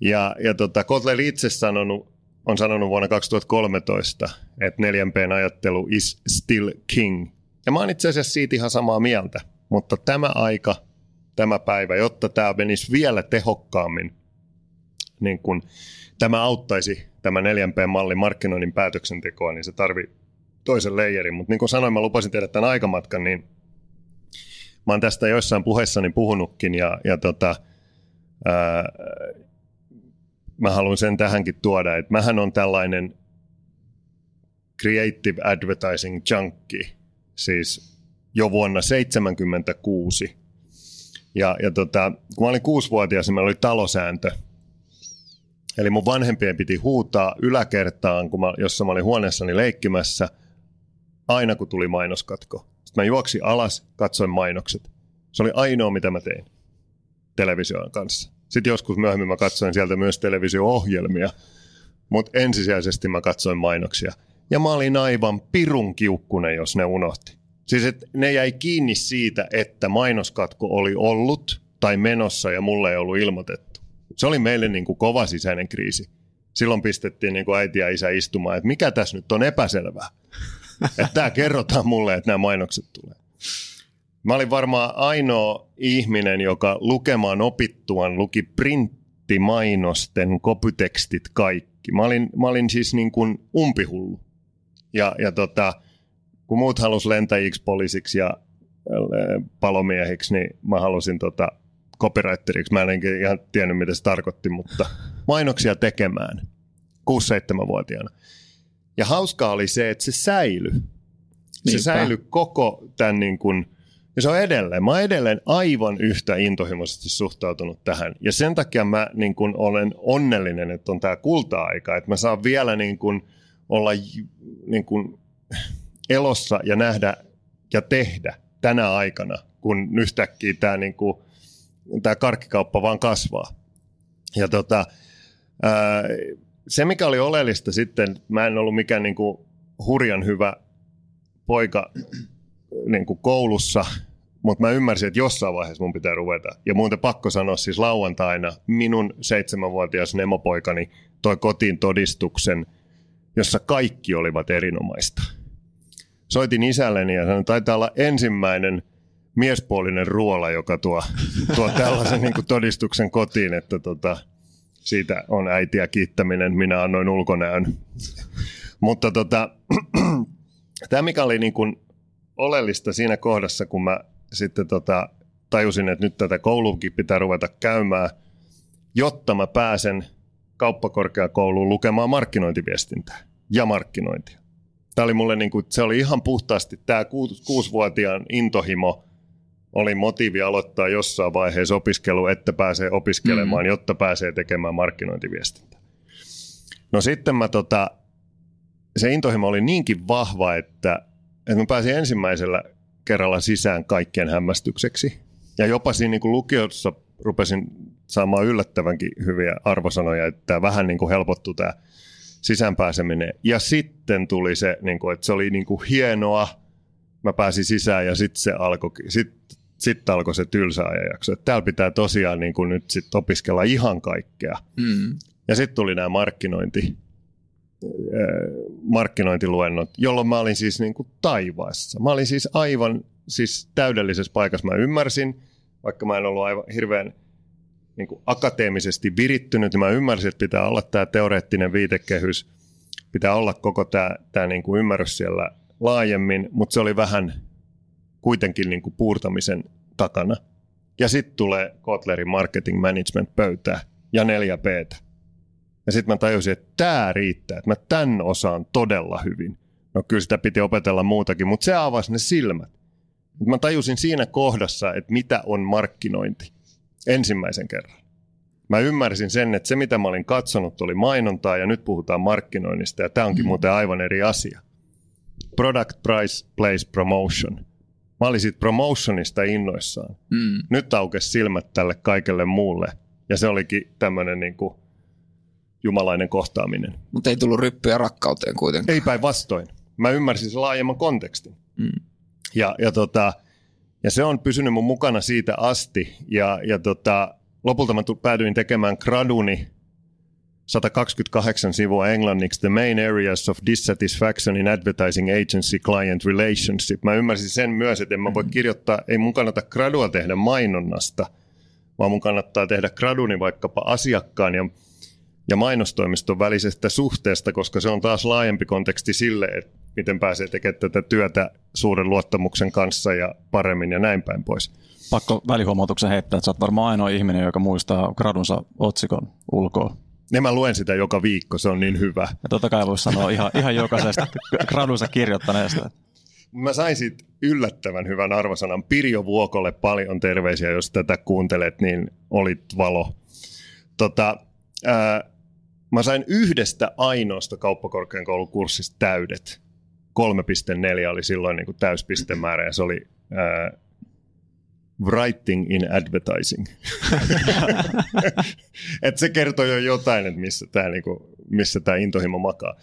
Ja, ja tota, Kotler itse sanonut, on sanonut vuonna 2013, että 4Pn ajattelu is still king. Ja mä oon itse asiassa siitä ihan samaa mieltä. Mutta tämä aika, tämä päivä, jotta tämä menisi vielä tehokkaammin niin kun tämä auttaisi tämä 4P-mallin markkinoinnin päätöksentekoa, niin se tarvii toisen leijerin. Mutta niin kuin sanoin, mä lupasin tehdä tämän aikamatkan, niin mä oon tästä joissain puheissani puhunutkin ja, ja tota, ää, mä haluan sen tähänkin tuoda, että mähän on tällainen creative advertising junkie, siis jo vuonna 1976. Ja, ja tota, kun mä olin kuusivuotias, niin meillä oli talosääntö, Eli mun vanhempien piti huutaa yläkertaan, kun mä, jossa mä olin huoneessani leikkimässä, aina kun tuli mainoskatko. Sitten mä juoksin alas, katsoin mainokset. Se oli ainoa, mitä mä tein television kanssa. Sitten joskus myöhemmin mä katsoin sieltä myös televisio-ohjelmia, mutta ensisijaisesti mä katsoin mainoksia. Ja mä olin aivan pirun kiukkunen, jos ne unohti. Siis et ne jäi kiinni siitä, että mainoskatko oli ollut tai menossa ja mulle ei ollut ilmoitettu se oli meille niin kuin kova sisäinen kriisi. Silloin pistettiin niin kuin äiti ja isä istumaan, että mikä tässä nyt on epäselvää. että tämä kerrotaan mulle, että nämä mainokset tulee. Mä olin varmaan ainoa ihminen, joka lukemaan opittuaan luki printtimainosten kopytekstit kaikki. Mä olin, mä olin siis niin kuin umpihullu. Ja, ja tota, kun muut halus lentäjiksi, poliisiksi ja palomiehiksi, niin mä halusin tota copywriteriksi. Mä en ihan tiennyt, mitä se tarkoitti, mutta mainoksia tekemään 6-7-vuotiaana. Ja hauskaa oli se, että se säilyi. Se säilyi koko tämän niin kuin, ja se on edelleen. Mä oon edelleen aivan yhtä intohimoisesti suhtautunut tähän. Ja sen takia mä niin kuin olen onnellinen, että on tämä kulta-aika. Että mä saan vielä niin kuin olla niin kuin elossa ja nähdä ja tehdä tänä aikana, kun yhtäkkiä tämä, niin kuin, tämä karkkikauppa vaan kasvaa. Ja tota, ää, se, mikä oli oleellista sitten, mä en ollut mikään niin kuin hurjan hyvä poika niin kuin koulussa, mutta mä ymmärsin, että jossain vaiheessa mun pitää ruveta. Ja muuten pakko sanoa siis lauantaina minun seitsemänvuotias nemopoikani toi kotiin todistuksen, jossa kaikki olivat erinomaista. Soitin isälleni ja sanoin, taitaa olla ensimmäinen miespuolinen ruola, joka tuo, tuo tällaisen niin todistuksen kotiin, että tota, siitä on äitiä kiittäminen, minä annoin ulkonäön. Mutta tota, tämä mikä oli niin kuin oleellista siinä kohdassa, kun mä sitten tota, tajusin, että nyt tätä kouluukin pitää ruveta käymään, jotta mä pääsen kauppakorkeakouluun lukemaan markkinointiviestintää ja markkinointia. Tämä oli mulle niin kuin, se oli ihan puhtaasti tämä kuusivuotiaan intohimo oli motiivi aloittaa jossain vaiheessa opiskelu, että pääsee opiskelemaan, mm. jotta pääsee tekemään markkinointiviestintää. No sitten mä tota, se intohimo oli niinkin vahva, että, että mä pääsin ensimmäisellä kerralla sisään kaikkien hämmästykseksi. Ja jopa siinä niin kuin lukiossa rupesin saamaan yllättävänkin hyviä arvosanoja, että tämä vähän niin kuin helpottui tämä sisäänpääseminen. Ja sitten tuli se, niin kuin, että se oli niin kuin hienoa, mä pääsin sisään ja sitten se alkoi, sitten sit alkoi se tylsä ajanjakso. Että täällä pitää tosiaan niin kuin nyt sit opiskella ihan kaikkea. Mm. Ja sitten tuli nämä markkinointi, markkinointiluennot, jolloin mä olin siis niin kuin taivaassa. Mä olin siis aivan siis täydellisessä paikassa. Mä ymmärsin, vaikka mä en ollut aivan hirveän niin kuin akateemisesti virittynyt, niin mä ymmärsin, että pitää olla tämä teoreettinen viitekehys, pitää olla koko tämä, tämä niin kuin ymmärrys siellä laajemmin, mutta se oli vähän kuitenkin niin kuin puurtamisen takana. Ja sitten tulee Kotlerin marketing management pöytää ja 4 p Ja sitten mä tajusin, että tämä riittää, että mä tämän osaan todella hyvin. No kyllä sitä piti opetella muutakin, mutta se avasi ne silmät. Mä tajusin siinä kohdassa, että mitä on markkinointi ensimmäisen kerran. Mä ymmärsin sen, että se mitä mä olin katsonut oli mainontaa ja nyt puhutaan markkinoinnista ja tämä onkin mm. muuten aivan eri asia. Product, price, place, promotion. Mä olin siitä promotionista innoissaan. Mm. Nyt aukesi silmät tälle kaikelle muulle ja se olikin tämmöinen niin kuin jumalainen kohtaaminen. Mutta ei tullut ryppyä rakkauteen kuitenkaan. Ei päinvastoin. Mä ymmärsin sen laajemman kontekstin. Mm. Ja, ja tota, ja se on pysynyt mun mukana siitä asti. Ja, ja tota, lopulta mä päädyin tekemään graduni 128 sivua englanniksi The Main Areas of Dissatisfaction in Advertising Agency Client Relationship. Mä ymmärsin sen myös, että en mä voi mm-hmm. kirjoittaa, ei mun kannata gradua tehdä mainonnasta, vaan mun kannattaa tehdä graduni vaikkapa asiakkaan ja, ja mainostoimiston välisestä suhteesta, koska se on taas laajempi konteksti sille, että miten pääsee tekemään tätä työtä suuren luottamuksen kanssa ja paremmin ja näin päin pois. Pakko välihuomautuksen heittää, että sä oot varmaan ainoa ihminen, joka muistaa gradunsa otsikon ulkoa. Ne mä luen sitä joka viikko, se on niin hyvä. Ja totta kai voisi sanoa ihan, ihan jokaisesta gradunsa kirjoittaneesta. Mä sain siitä yllättävän hyvän arvosanan. Pirjo Vuokolle paljon terveisiä, jos tätä kuuntelet, niin olit valo. Tota, ää, mä sain yhdestä ainoasta kauppakorkeakoulukurssista täydet. 3.4 oli silloin niin kuin täyspistemäärä ja se oli ää, writing in advertising. Et se kertoo jo jotain, että missä tämä tää intohimo makaa.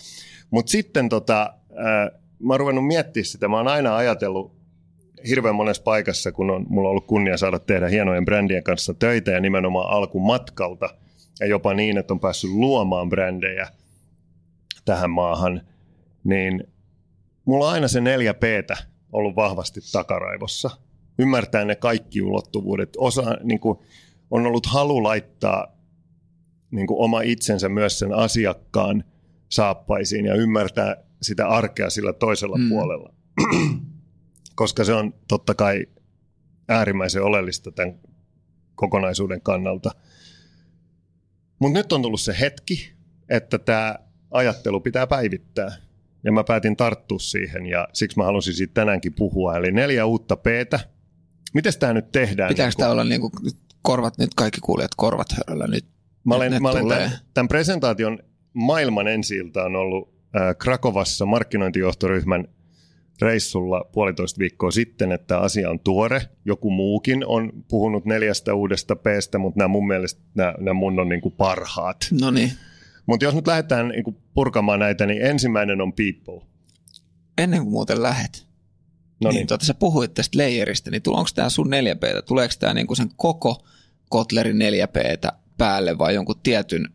Mutta sitten tota, ää, mä oon ruvennut miettimään sitä. Mä oon aina ajatellut hirveän monessa paikassa, kun on, mulla on ollut kunnia saada tehdä hienojen brändien kanssa töitä ja nimenomaan alkumatkalta ja jopa niin, että on päässyt luomaan brändejä tähän maahan, niin mulla on aina se 4 p ollut vahvasti takaraivossa. Ymmärtää ne kaikki ulottuvuudet. Osa niin kuin, on ollut halu laittaa niin kuin oma itsensä myös sen asiakkaan saappaisiin ja ymmärtää sitä arkea sillä toisella mm. puolella. Koska se on totta kai äärimmäisen oleellista tämän kokonaisuuden kannalta. Mutta nyt on tullut se hetki, että tämä ajattelu pitää päivittää. Ja mä päätin tarttua siihen ja siksi mä halusin siitä tänäänkin puhua. Eli neljä uutta p Miten tämä nyt tehdään? Pitääkö niin tämä olla niin kuin, korvat, nyt kaikki kuulijat korvat höröllä nyt? Mä olen, mä olen tämän, tämän presentaation maailman ensi on ollut äh, Krakovassa markkinointijohtoryhmän reissulla puolitoista viikkoa sitten, että asia on tuore. Joku muukin on puhunut neljästä uudesta peestä, mutta nämä mun mielestä nämä, nämä mun on niin kuin parhaat. No niin. Mutta jos nyt lähdetään niin purkamaan näitä, niin ensimmäinen on people. Ennen kuin muuten lähet. No niin. niin tuota, sä puhuit tästä layerista, niin onko tämä sun 4P, tuleeko tämä niinku sen koko Kotlerin 4P päälle vai jonkun tietyn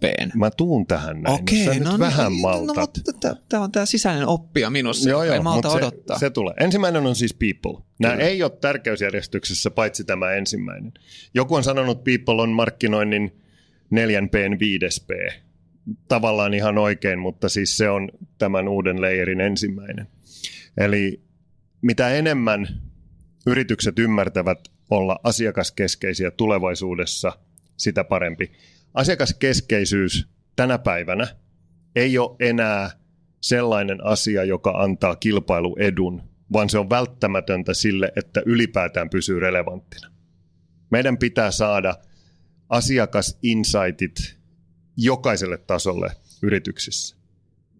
P:n? Mä tuun tähän näin. Okei, no, no, vähän no, malta. No, tämä on tämä sisäinen oppia minussa, joo, joo, ei malta se, odottaa. Se tulee. Ensimmäinen on siis people. Nämä Kyllä. ei ole tärkeysjärjestyksessä, paitsi tämä ensimmäinen. Joku on sanonut, people on markkinoinnin 4Pn 5P. Tavallaan ihan oikein, mutta siis se on tämän uuden layerin ensimmäinen. Eli mitä enemmän yritykset ymmärtävät olla asiakaskeskeisiä tulevaisuudessa, sitä parempi. Asiakaskeskeisyys tänä päivänä ei ole enää sellainen asia, joka antaa kilpailuedun, vaan se on välttämätöntä sille, että ylipäätään pysyy relevanttina. Meidän pitää saada asiakasinsightit jokaiselle tasolle yrityksissä.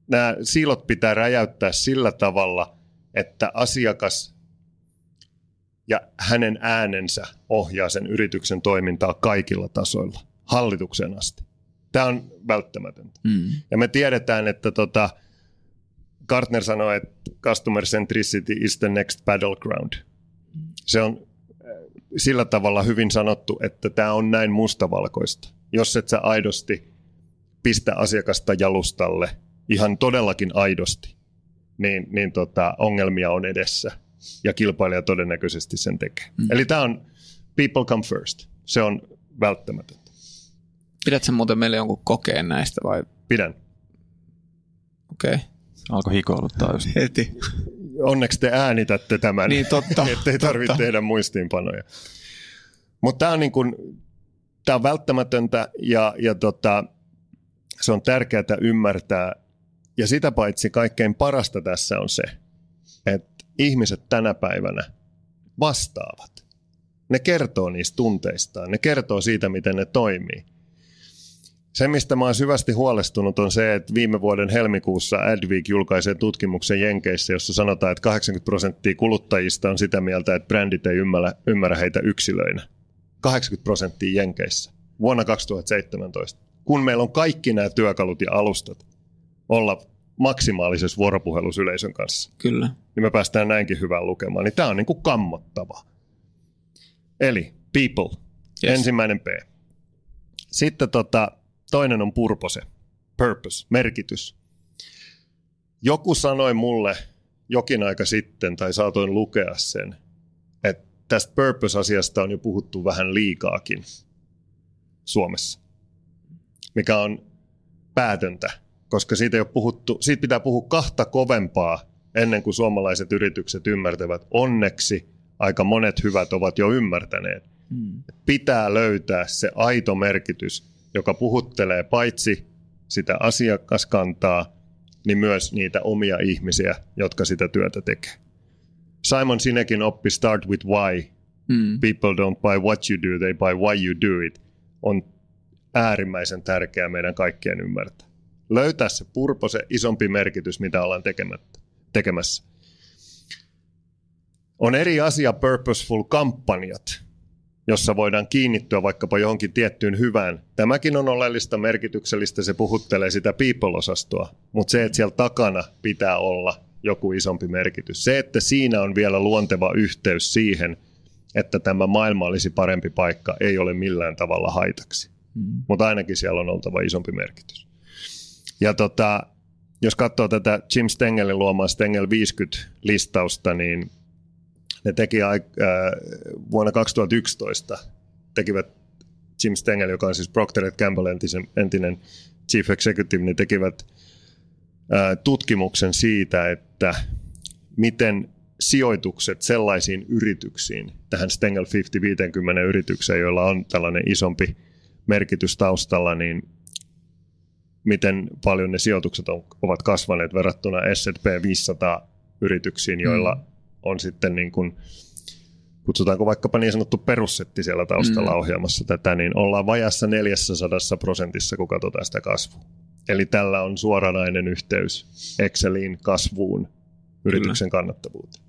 Nämä siilot pitää räjäyttää sillä tavalla, että asiakas ja hänen äänensä ohjaa sen yrityksen toimintaa kaikilla tasoilla, hallituksen asti. Tämä on välttämätöntä. Mm. Ja me tiedetään, että tota, Gartner sanoi, että customer centricity is the next battleground. Se on sillä tavalla hyvin sanottu, että tämä on näin mustavalkoista. Jos et sä aidosti pistä asiakasta jalustalle, ihan todellakin aidosti, niin, niin tota, ongelmia on edessä ja kilpailija todennäköisesti sen tekee. Mm. Eli tämä on people come first. Se on välttämätöntä. Pidätkö muuten meille jonkun kokeen näistä vai? Pidän. Okei. Okay. Alkoi hikoiluttaa just. Heti. Onneksi te äänitätte tämän, niin, totta, ettei tarvitse totta. tehdä muistiinpanoja. Mutta tämä on, niin kun, tää on välttämätöntä ja, ja tota, se on tärkeää ymmärtää. Ja sitä paitsi kaikkein parasta tässä on se, että ihmiset tänä päivänä vastaavat. Ne kertoo niistä tunteistaan, ne kertoo siitä, miten ne toimii. Se, mistä mä oon syvästi huolestunut, on se, että viime vuoden helmikuussa Adweek julkaisee tutkimuksen Jenkeissä, jossa sanotaan, että 80 prosenttia kuluttajista on sitä mieltä, että brändit ei ymmärrä, ymmärrä heitä yksilöinä. 80 prosenttia Jenkeissä vuonna 2017. Kun meillä on kaikki nämä työkalut ja alustat olla maksimaalisessa vuoropuhelussa yleisön kanssa. Kyllä. Niin me päästään näinkin hyvään lukemaan. Niin tämä on niin kuin kammottava. Eli people, yes. ensimmäinen P. Sitten tota, toinen on purpose, purpose, merkitys. Joku sanoi mulle jokin aika sitten, tai saatoin lukea sen, että tästä purpose-asiasta on jo puhuttu vähän liikaakin Suomessa, mikä on päätöntä koska siitä, ei ole puhuttu, siitä pitää puhua kahta kovempaa ennen kuin suomalaiset yritykset ymmärtävät. Onneksi aika monet hyvät ovat jo ymmärtäneet. Hmm. Pitää löytää se aito merkitys, joka puhuttelee paitsi sitä asiakaskantaa, niin myös niitä omia ihmisiä, jotka sitä työtä tekee. Simon Sinekin oppi Start with Why. Hmm. People don't buy what you do, they buy why you do it. On äärimmäisen tärkeää meidän kaikkien ymmärtää löytää se purpo, se isompi merkitys, mitä ollaan tekemässä. On eri asia purposeful-kampanjat, jossa voidaan kiinnittyä vaikkapa johonkin tiettyyn hyvään. Tämäkin on oleellista, merkityksellistä, se puhuttelee sitä people-osastoa, mutta se, että siellä takana pitää olla joku isompi merkitys. Se, että siinä on vielä luonteva yhteys siihen, että tämä maailma olisi parempi paikka, ei ole millään tavalla haitaksi. Mm. Mutta ainakin siellä on oltava isompi merkitys. Ja tota, jos katsoo tätä Jim Stengelin luomaa Stengel 50-listausta, niin ne teki äh, vuonna 2011 tekivät Jim Stengel, joka on siis Procter Gamble entisen, entinen chief executive, niin tekivät tutkimuksen siitä, että miten sijoitukset sellaisiin yrityksiin, tähän Stengel 50-50 yritykseen, joilla on tällainen isompi merkitys taustalla, niin miten paljon ne sijoitukset on, ovat kasvaneet verrattuna S&P 500 yrityksiin, joilla mm. On sitten niin kuin, kutsutaanko vaikkapa niin sanottu perussetti siellä taustalla mm. ohjaamassa tätä, niin ollaan vajassa 400 prosentissa, kun katsotaan sitä kasvua. Eli tällä on suoranainen yhteys Exceliin kasvuun, yrityksen Kyllä. kannattavuuteen.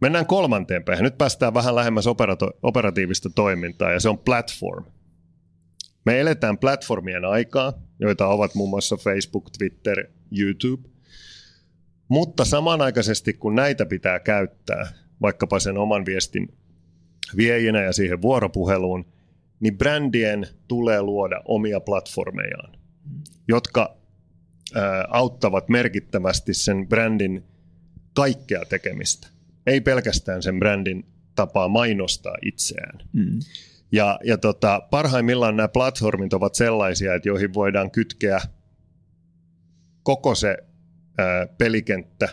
Mennään kolmanteen päähän. Nyt päästään vähän lähemmäs operato- operatiivista toimintaa ja se on platform. Me eletään platformien aikaa, joita ovat muun muassa Facebook, Twitter, YouTube. Mutta samanaikaisesti kun näitä pitää käyttää, vaikkapa sen oman viestin viejinä ja siihen vuoropuheluun, niin brändien tulee luoda omia platformejaan, jotka auttavat merkittävästi sen brändin kaikkea tekemistä. Ei pelkästään sen brändin tapaa mainostaa itseään. Mm. Ja, ja tota, parhaimmillaan nämä platformit ovat sellaisia, että joihin voidaan kytkeä koko se ää, pelikenttä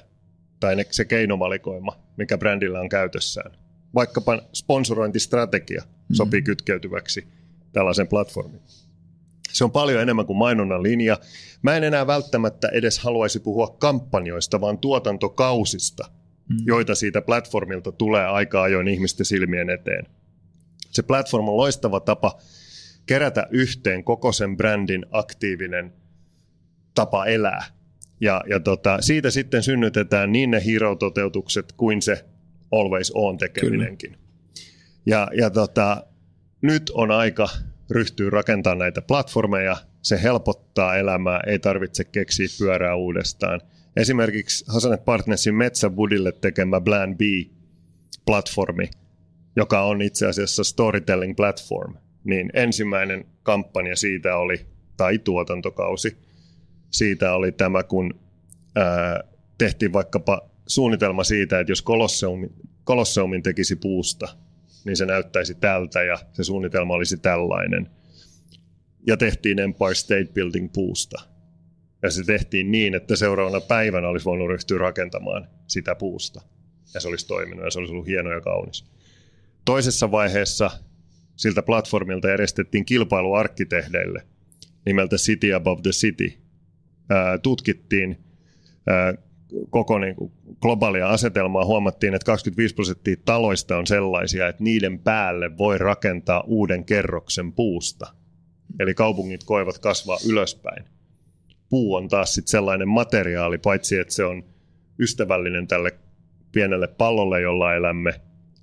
tai ne, se keinovalikoima, mikä brändillä on käytössään. Vaikkapa sponsorointistrategia mm-hmm. sopii kytkeytyväksi tällaisen platformin. Se on paljon enemmän kuin mainonnan linja. Mä en enää välttämättä edes haluaisi puhua kampanjoista, vaan tuotantokausista, mm-hmm. joita siitä platformilta tulee aika ajoin ihmisten silmien eteen. Se platform on loistava tapa kerätä yhteen koko sen brändin aktiivinen tapa elää. Ja, ja tota, siitä sitten synnytetään niin ne hero-toteutukset kuin se always on tekeminenkin. Ja, ja tota, nyt on aika ryhtyä rakentamaan näitä platformeja. Se helpottaa elämää, ei tarvitse keksiä pyörää uudestaan. Esimerkiksi Hasanet Partnersin Metsäbudille tekemä Plan B-platformi, joka on itse asiassa storytelling platform, niin ensimmäinen kampanja siitä oli, tai tuotantokausi, siitä oli tämä, kun ää, tehtiin vaikkapa suunnitelma siitä, että jos Kolosseumin, Kolosseumin tekisi puusta, niin se näyttäisi tältä ja se suunnitelma olisi tällainen. Ja tehtiin Empire State Building puusta. Ja se tehtiin niin, että seuraavana päivänä olisi voinut ryhtyä rakentamaan sitä puusta. Ja se olisi toiminut ja se olisi ollut hieno ja kaunis. Toisessa vaiheessa siltä platformilta järjestettiin kilpailu arkkitehdeille nimeltä City Above the City. Tutkittiin koko niin kuin globaalia asetelmaa. Huomattiin, että 25 prosenttia taloista on sellaisia, että niiden päälle voi rakentaa uuden kerroksen puusta. Eli kaupungit koivat kasvaa ylöspäin. Puu on taas sit sellainen materiaali, paitsi että se on ystävällinen tälle pienelle pallolle, jolla elämme,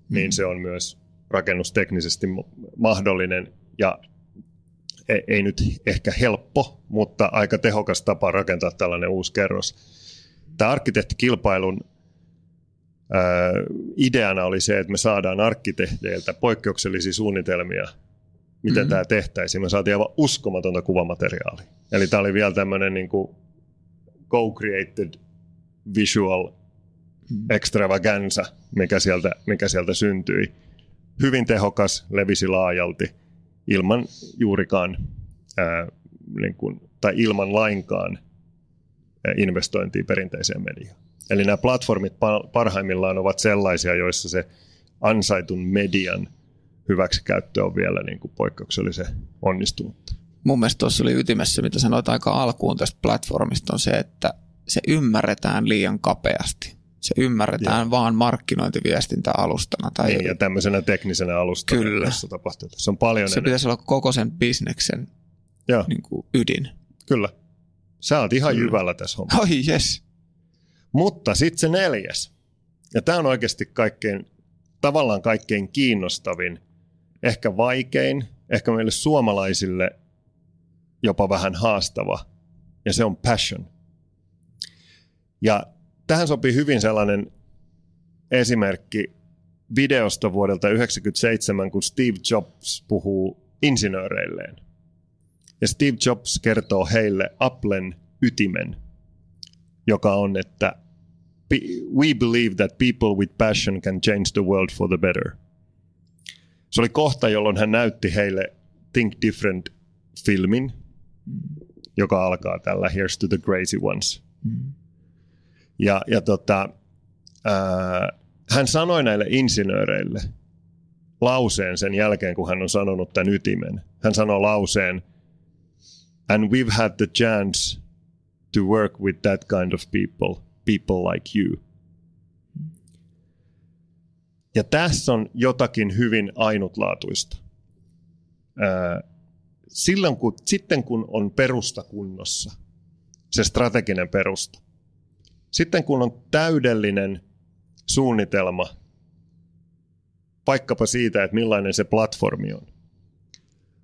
niin se on myös rakennusteknisesti mahdollinen ja ei, ei nyt ehkä helppo, mutta aika tehokas tapa rakentaa tällainen uusi kerros. Tämä arkkitehtikilpailun ää, ideana oli se, että me saadaan arkkitehdeiltä poikkeuksellisia suunnitelmia, miten mm-hmm. tämä tehtäisiin. Me saatiin aivan uskomatonta kuvamateriaalia. Eli tämä oli vielä tämmöinen niin co-created visual extravaganza, mikä sieltä, mikä sieltä syntyi. Hyvin tehokas, levisi laajalti, ilman juurikaan ää, niin kuin, tai ilman lainkaan investointia perinteiseen mediaan. Eli nämä platformit parhaimmillaan ovat sellaisia, joissa se ansaitun median hyväksikäyttö on vielä niin kuin poikkeuksellisen onnistunutta. Mun mielestä tuossa oli ytimessä, mitä sanoit aika alkuun tästä platformista, on se, että se ymmärretään liian kapeasti se ymmärretään ja. vaan markkinointiviestintäalustana. Tai niin, ja tämmöisenä teknisenä alustana Kyllä. tässä tapahtuu. Se on paljon Se enemmän. pitäisi olla koko sen bisneksen niin kuin ydin. Kyllä. Sä oot ihan Kyllä. jyvällä tässä hommassa. Oi, yes. Mutta sitten se neljäs. Ja tämä on oikeasti kaikkein, tavallaan kaikkein kiinnostavin, ehkä vaikein, ehkä meille suomalaisille jopa vähän haastava, ja se on passion. Ja tähän sopii hyvin sellainen esimerkki videosta vuodelta 1997, kun Steve Jobs puhuu insinööreilleen. Ja Steve Jobs kertoo heille Applen ytimen, joka on, että we believe that people with passion can change the world for the better. Se oli kohta, jolloin hän näytti heille Think Different filmin, joka alkaa tällä Here's to the Crazy Ones. Mm. Ja, ja tota, ää, hän sanoi näille insinööreille lauseen sen jälkeen, kun hän on sanonut tämän ytimen. Hän sanoi lauseen, and we've had the chance to work with that kind of people, people like you. Ja tässä on jotakin hyvin ainutlaatuista. Silloin kun, sitten kun on perusta kunnossa, se strateginen perusta, sitten kun on täydellinen suunnitelma vaikkapa siitä, että millainen se platformi on.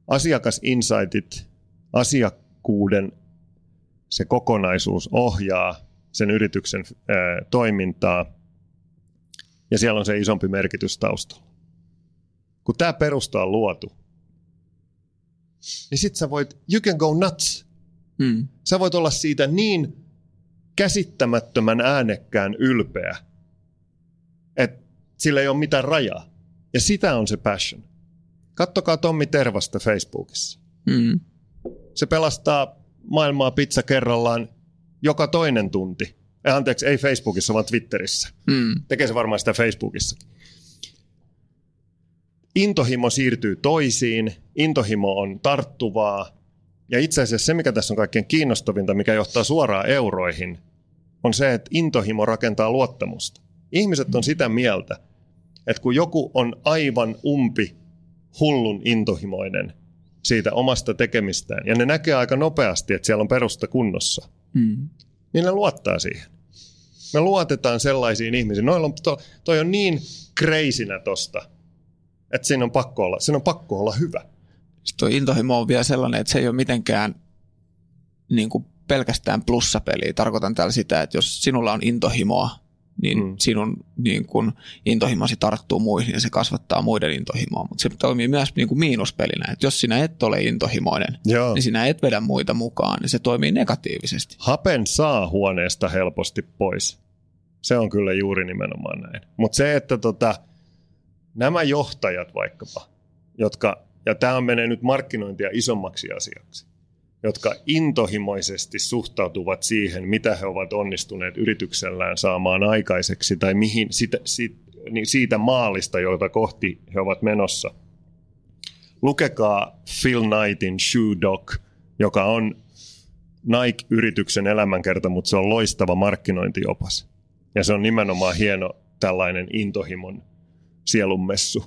Asiakasinsightit, asiakkuuden se kokonaisuus ohjaa sen yrityksen ää, toimintaa ja siellä on se isompi merkitys taustalla. Kun tämä perusta on luotu, niin sit sä voit, you can go nuts. Hmm. Sä voit olla siitä niin käsittämättömän äänekkään ylpeä, että sillä ei ole mitään rajaa. Ja sitä on se passion. Kattokaa Tommi Tervasta Facebookissa. Hmm. Se pelastaa maailmaa pizza kerrallaan joka toinen tunti. Eh, anteeksi, ei Facebookissa, vaan Twitterissä. Hmm. Tekee se varmaan sitä Facebookissakin. Intohimo siirtyy toisiin, intohimo on tarttuvaa, ja itse asiassa se, mikä tässä on kaikkein kiinnostavinta, mikä johtaa suoraan euroihin, on se, että intohimo rakentaa luottamusta. Ihmiset on sitä mieltä, että kun joku on aivan umpi hullun intohimoinen siitä omasta tekemistään, ja ne näkee aika nopeasti, että siellä on perusta kunnossa, mm. niin ne luottaa siihen. Me luotetaan sellaisiin ihmisiin. Noilla on, to, toi on niin kreisinä tosta, että siinä on pakko olla, siinä on pakko olla hyvä. Sitten tuo intohimo on vielä sellainen, että se ei ole mitenkään niin kuin pelkästään plussapeliä. Tarkoitan täällä sitä, että jos sinulla on intohimoa, niin mm. sinun niin kun, intohimosi tarttuu muihin ja se kasvattaa muiden intohimoa. Mutta se toimii myös niin kuin miinuspelinä. Että jos sinä et ole intohimoinen, Joo. niin sinä et vedä muita mukaan, niin se toimii negatiivisesti. Hapen saa huoneesta helposti pois. Se on kyllä juuri nimenomaan näin. Mutta se, että tota, nämä johtajat vaikkapa, jotka, ja tämä menee nyt markkinointia isommaksi asiaksi, jotka intohimoisesti suhtautuvat siihen, mitä he ovat onnistuneet yrityksellään saamaan aikaiseksi tai mihin, siitä, siitä, niin siitä maalista, jota kohti he ovat menossa. Lukekaa Phil Knightin Shoe Dog, joka on Nike-yrityksen elämänkerta, mutta se on loistava markkinointiopas. Ja se on nimenomaan hieno tällainen intohimon sielunmessu.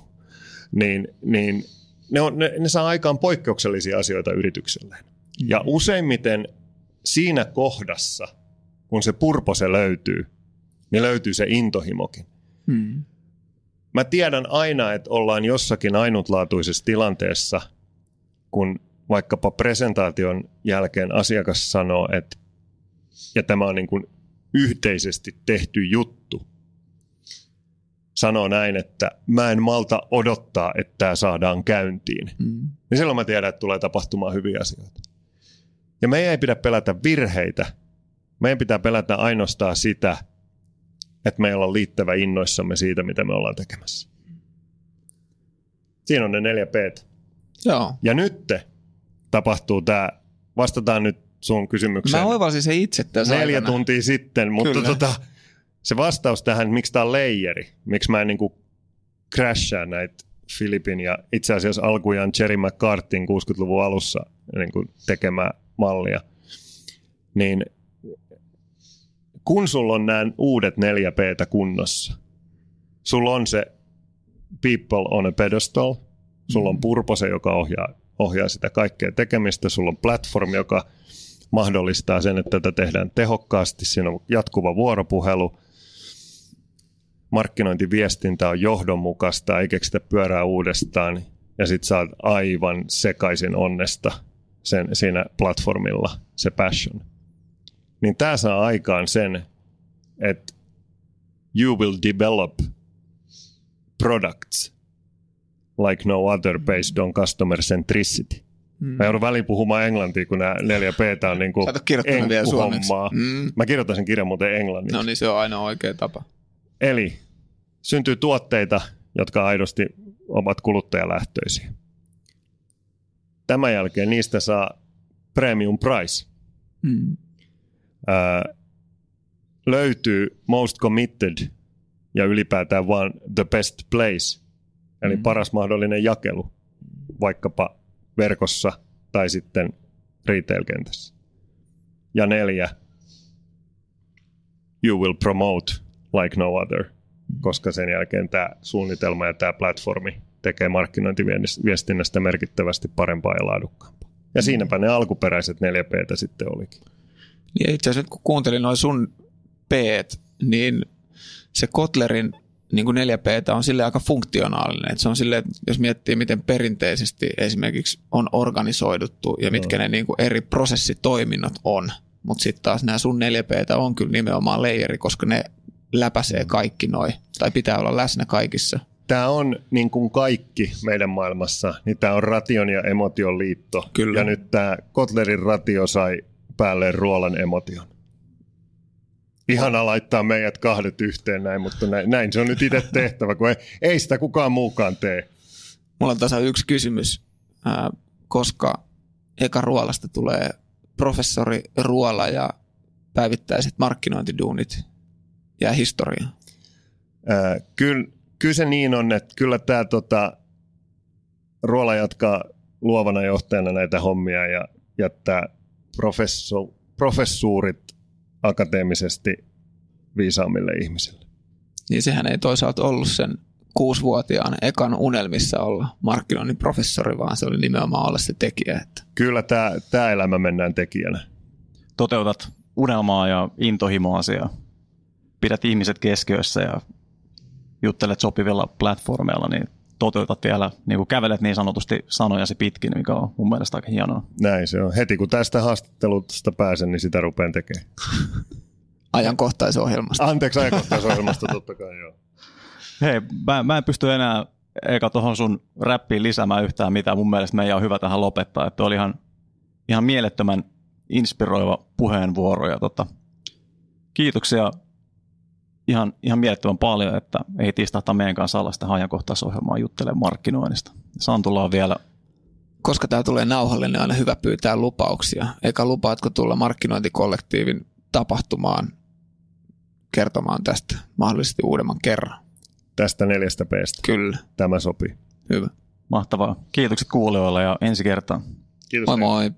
Niin, niin ne, on, ne, ne saa aikaan poikkeuksellisia asioita yritykselleen. Ja useimmiten siinä kohdassa, kun se purpose löytyy, niin löytyy se intohimokin. Hmm. Mä tiedän aina, että ollaan jossakin ainutlaatuisessa tilanteessa, kun vaikkapa presentaation jälkeen asiakas sanoo, että ja tämä on niin kuin yhteisesti tehty juttu, sanoo näin, että mä en malta odottaa, että tämä saadaan käyntiin. Mm. Niin silloin mä tiedän, että tulee tapahtumaan hyviä asioita. Ja meidän ei pidä pelätä virheitä. Meidän pitää pelätä ainoastaan sitä, että meillä on liittävä innoissamme siitä, mitä me ollaan tekemässä. Siinä on ne neljä p Joo. Ja nyt tapahtuu tämä, vastataan nyt sun kysymykseen. Mä oivalsin se itse tässä Neljä aikana. tuntia sitten, mutta tota, se vastaus tähän, miksi tämä on leijeri, miksi mä en niin crashaa näitä Filipin ja itse asiassa alkujaan Jerry McCartin 60-luvun alussa niin kuin tekemää mallia, niin kun sulla on nämä uudet 4 p kunnossa, sulla on se people on a pedestal, sulla on mm. purpose, joka ohjaa, ohjaa sitä kaikkea tekemistä, sulla on platform, joka mahdollistaa sen, että tätä tehdään tehokkaasti, siinä on jatkuva vuoropuhelu, markkinointiviestintä on johdonmukaista, ei keksitä pyörää uudestaan, ja sit saat aivan sekaisin onnesta sen, siinä platformilla, se passion. Niin tämä saa aikaan sen, että you will develop products like no other based on customer centricity. Mm. Mä joudun väliin puhumaan englantia, kun nämä neljä p on niin kuin Mm. Mä kirjoitan sen kirjan muuten englanniksi. No niin, se on aina oikea tapa. Eli syntyy tuotteita, jotka aidosti ovat kuluttajalähtöisiä. Tämän jälkeen niistä saa premium price. mm. ää, löytyy most committed ja ylipäätään vaan the best place, eli mm. paras mahdollinen jakelu, vaikkapa verkossa tai sitten retail-kentässä. Ja neljä, you will promote like no other, koska sen jälkeen tämä suunnitelma ja tämä platformi tekee markkinointiviestinnästä merkittävästi parempaa ja laadukkaampaa. Ja siinäpä ne alkuperäiset 4 p sitten olikin. Niin itse asiassa kun kuuntelin noin sun p niin se Kotlerin niin kuin 4 p on sille aika funktionaalinen. Että se on sille, että jos miettii, miten perinteisesti esimerkiksi on organisoiduttu ja mitkä ne niin kuin eri prosessitoiminnot on. Mutta sitten taas nämä sun 4 p on kyllä nimenomaan leijeri, koska ne läpäisee kaikki noin. Tai pitää olla läsnä kaikissa tämä on niin kuin kaikki meidän maailmassa, niin tämä on ration ja emotion liitto. Kyllä. Ja nyt tämä Kotlerin ratio sai päälle ruolan emotion. Ihana laittaa meidät kahdet yhteen näin, mutta näin, näin se on nyt itse tehtävä, kun ei, ei sitä kukaan muukaan tee. Mulla on tässä yksi kysymys, äh, koska eka ruolasta tulee professori Ruola ja päivittäiset markkinointiduunit ja historia? Äh, kyllä kyllä se niin on, että kyllä tämä tota, Ruola jatkaa luovana johtajana näitä hommia ja jättää professu, professuurit akateemisesti viisaammille ihmisille. Niin sehän ei toisaalta ollut sen kuusivuotiaan ekan unelmissa olla markkinoinnin professori, vaan se oli nimenomaan olla se tekijä. Että. Kyllä tämä, tämä elämä mennään tekijänä. Toteutat unelmaa ja intohimoa ja pidät ihmiset keskiössä ja juttelet sopivilla platformeilla, niin toteutat vielä, niin kuin kävelet niin sanotusti sanojasi pitkin, mikä on mun mielestä aika hienoa. Näin se on. Heti kun tästä haastattelusta pääsen, niin sitä rupean tekemään. Ajankohtaisohjelmasta. Anteeksi, ajankohtaisohjelmasta totta kai, joo. Hei, mä, mä en pysty enää eikä tuohon sun räppiin lisäämään yhtään mitään. Mun mielestä meidän on hyvä tähän lopettaa. Että oli ihan, ihan mielettömän inspiroiva puheenvuoro. Ja tota, kiitoksia ihan, ihan mielettömän paljon, että ei tistahta meidän kanssa alla sitä ajankohtaisohjelmaa juttelemaan markkinoinnista. Santulla on vielä koska tämä tulee nauhalle, niin aina hyvä pyytää lupauksia. Eikä lupaatko tulla markkinointikollektiivin tapahtumaan kertomaan tästä mahdollisesti uudemman kerran? Tästä neljästä peestä. Kyllä. Tämä sopii. Hyvä. Mahtavaa. Kiitokset kuulijoille ja ensi kertaan. Kiitos. Moi moi.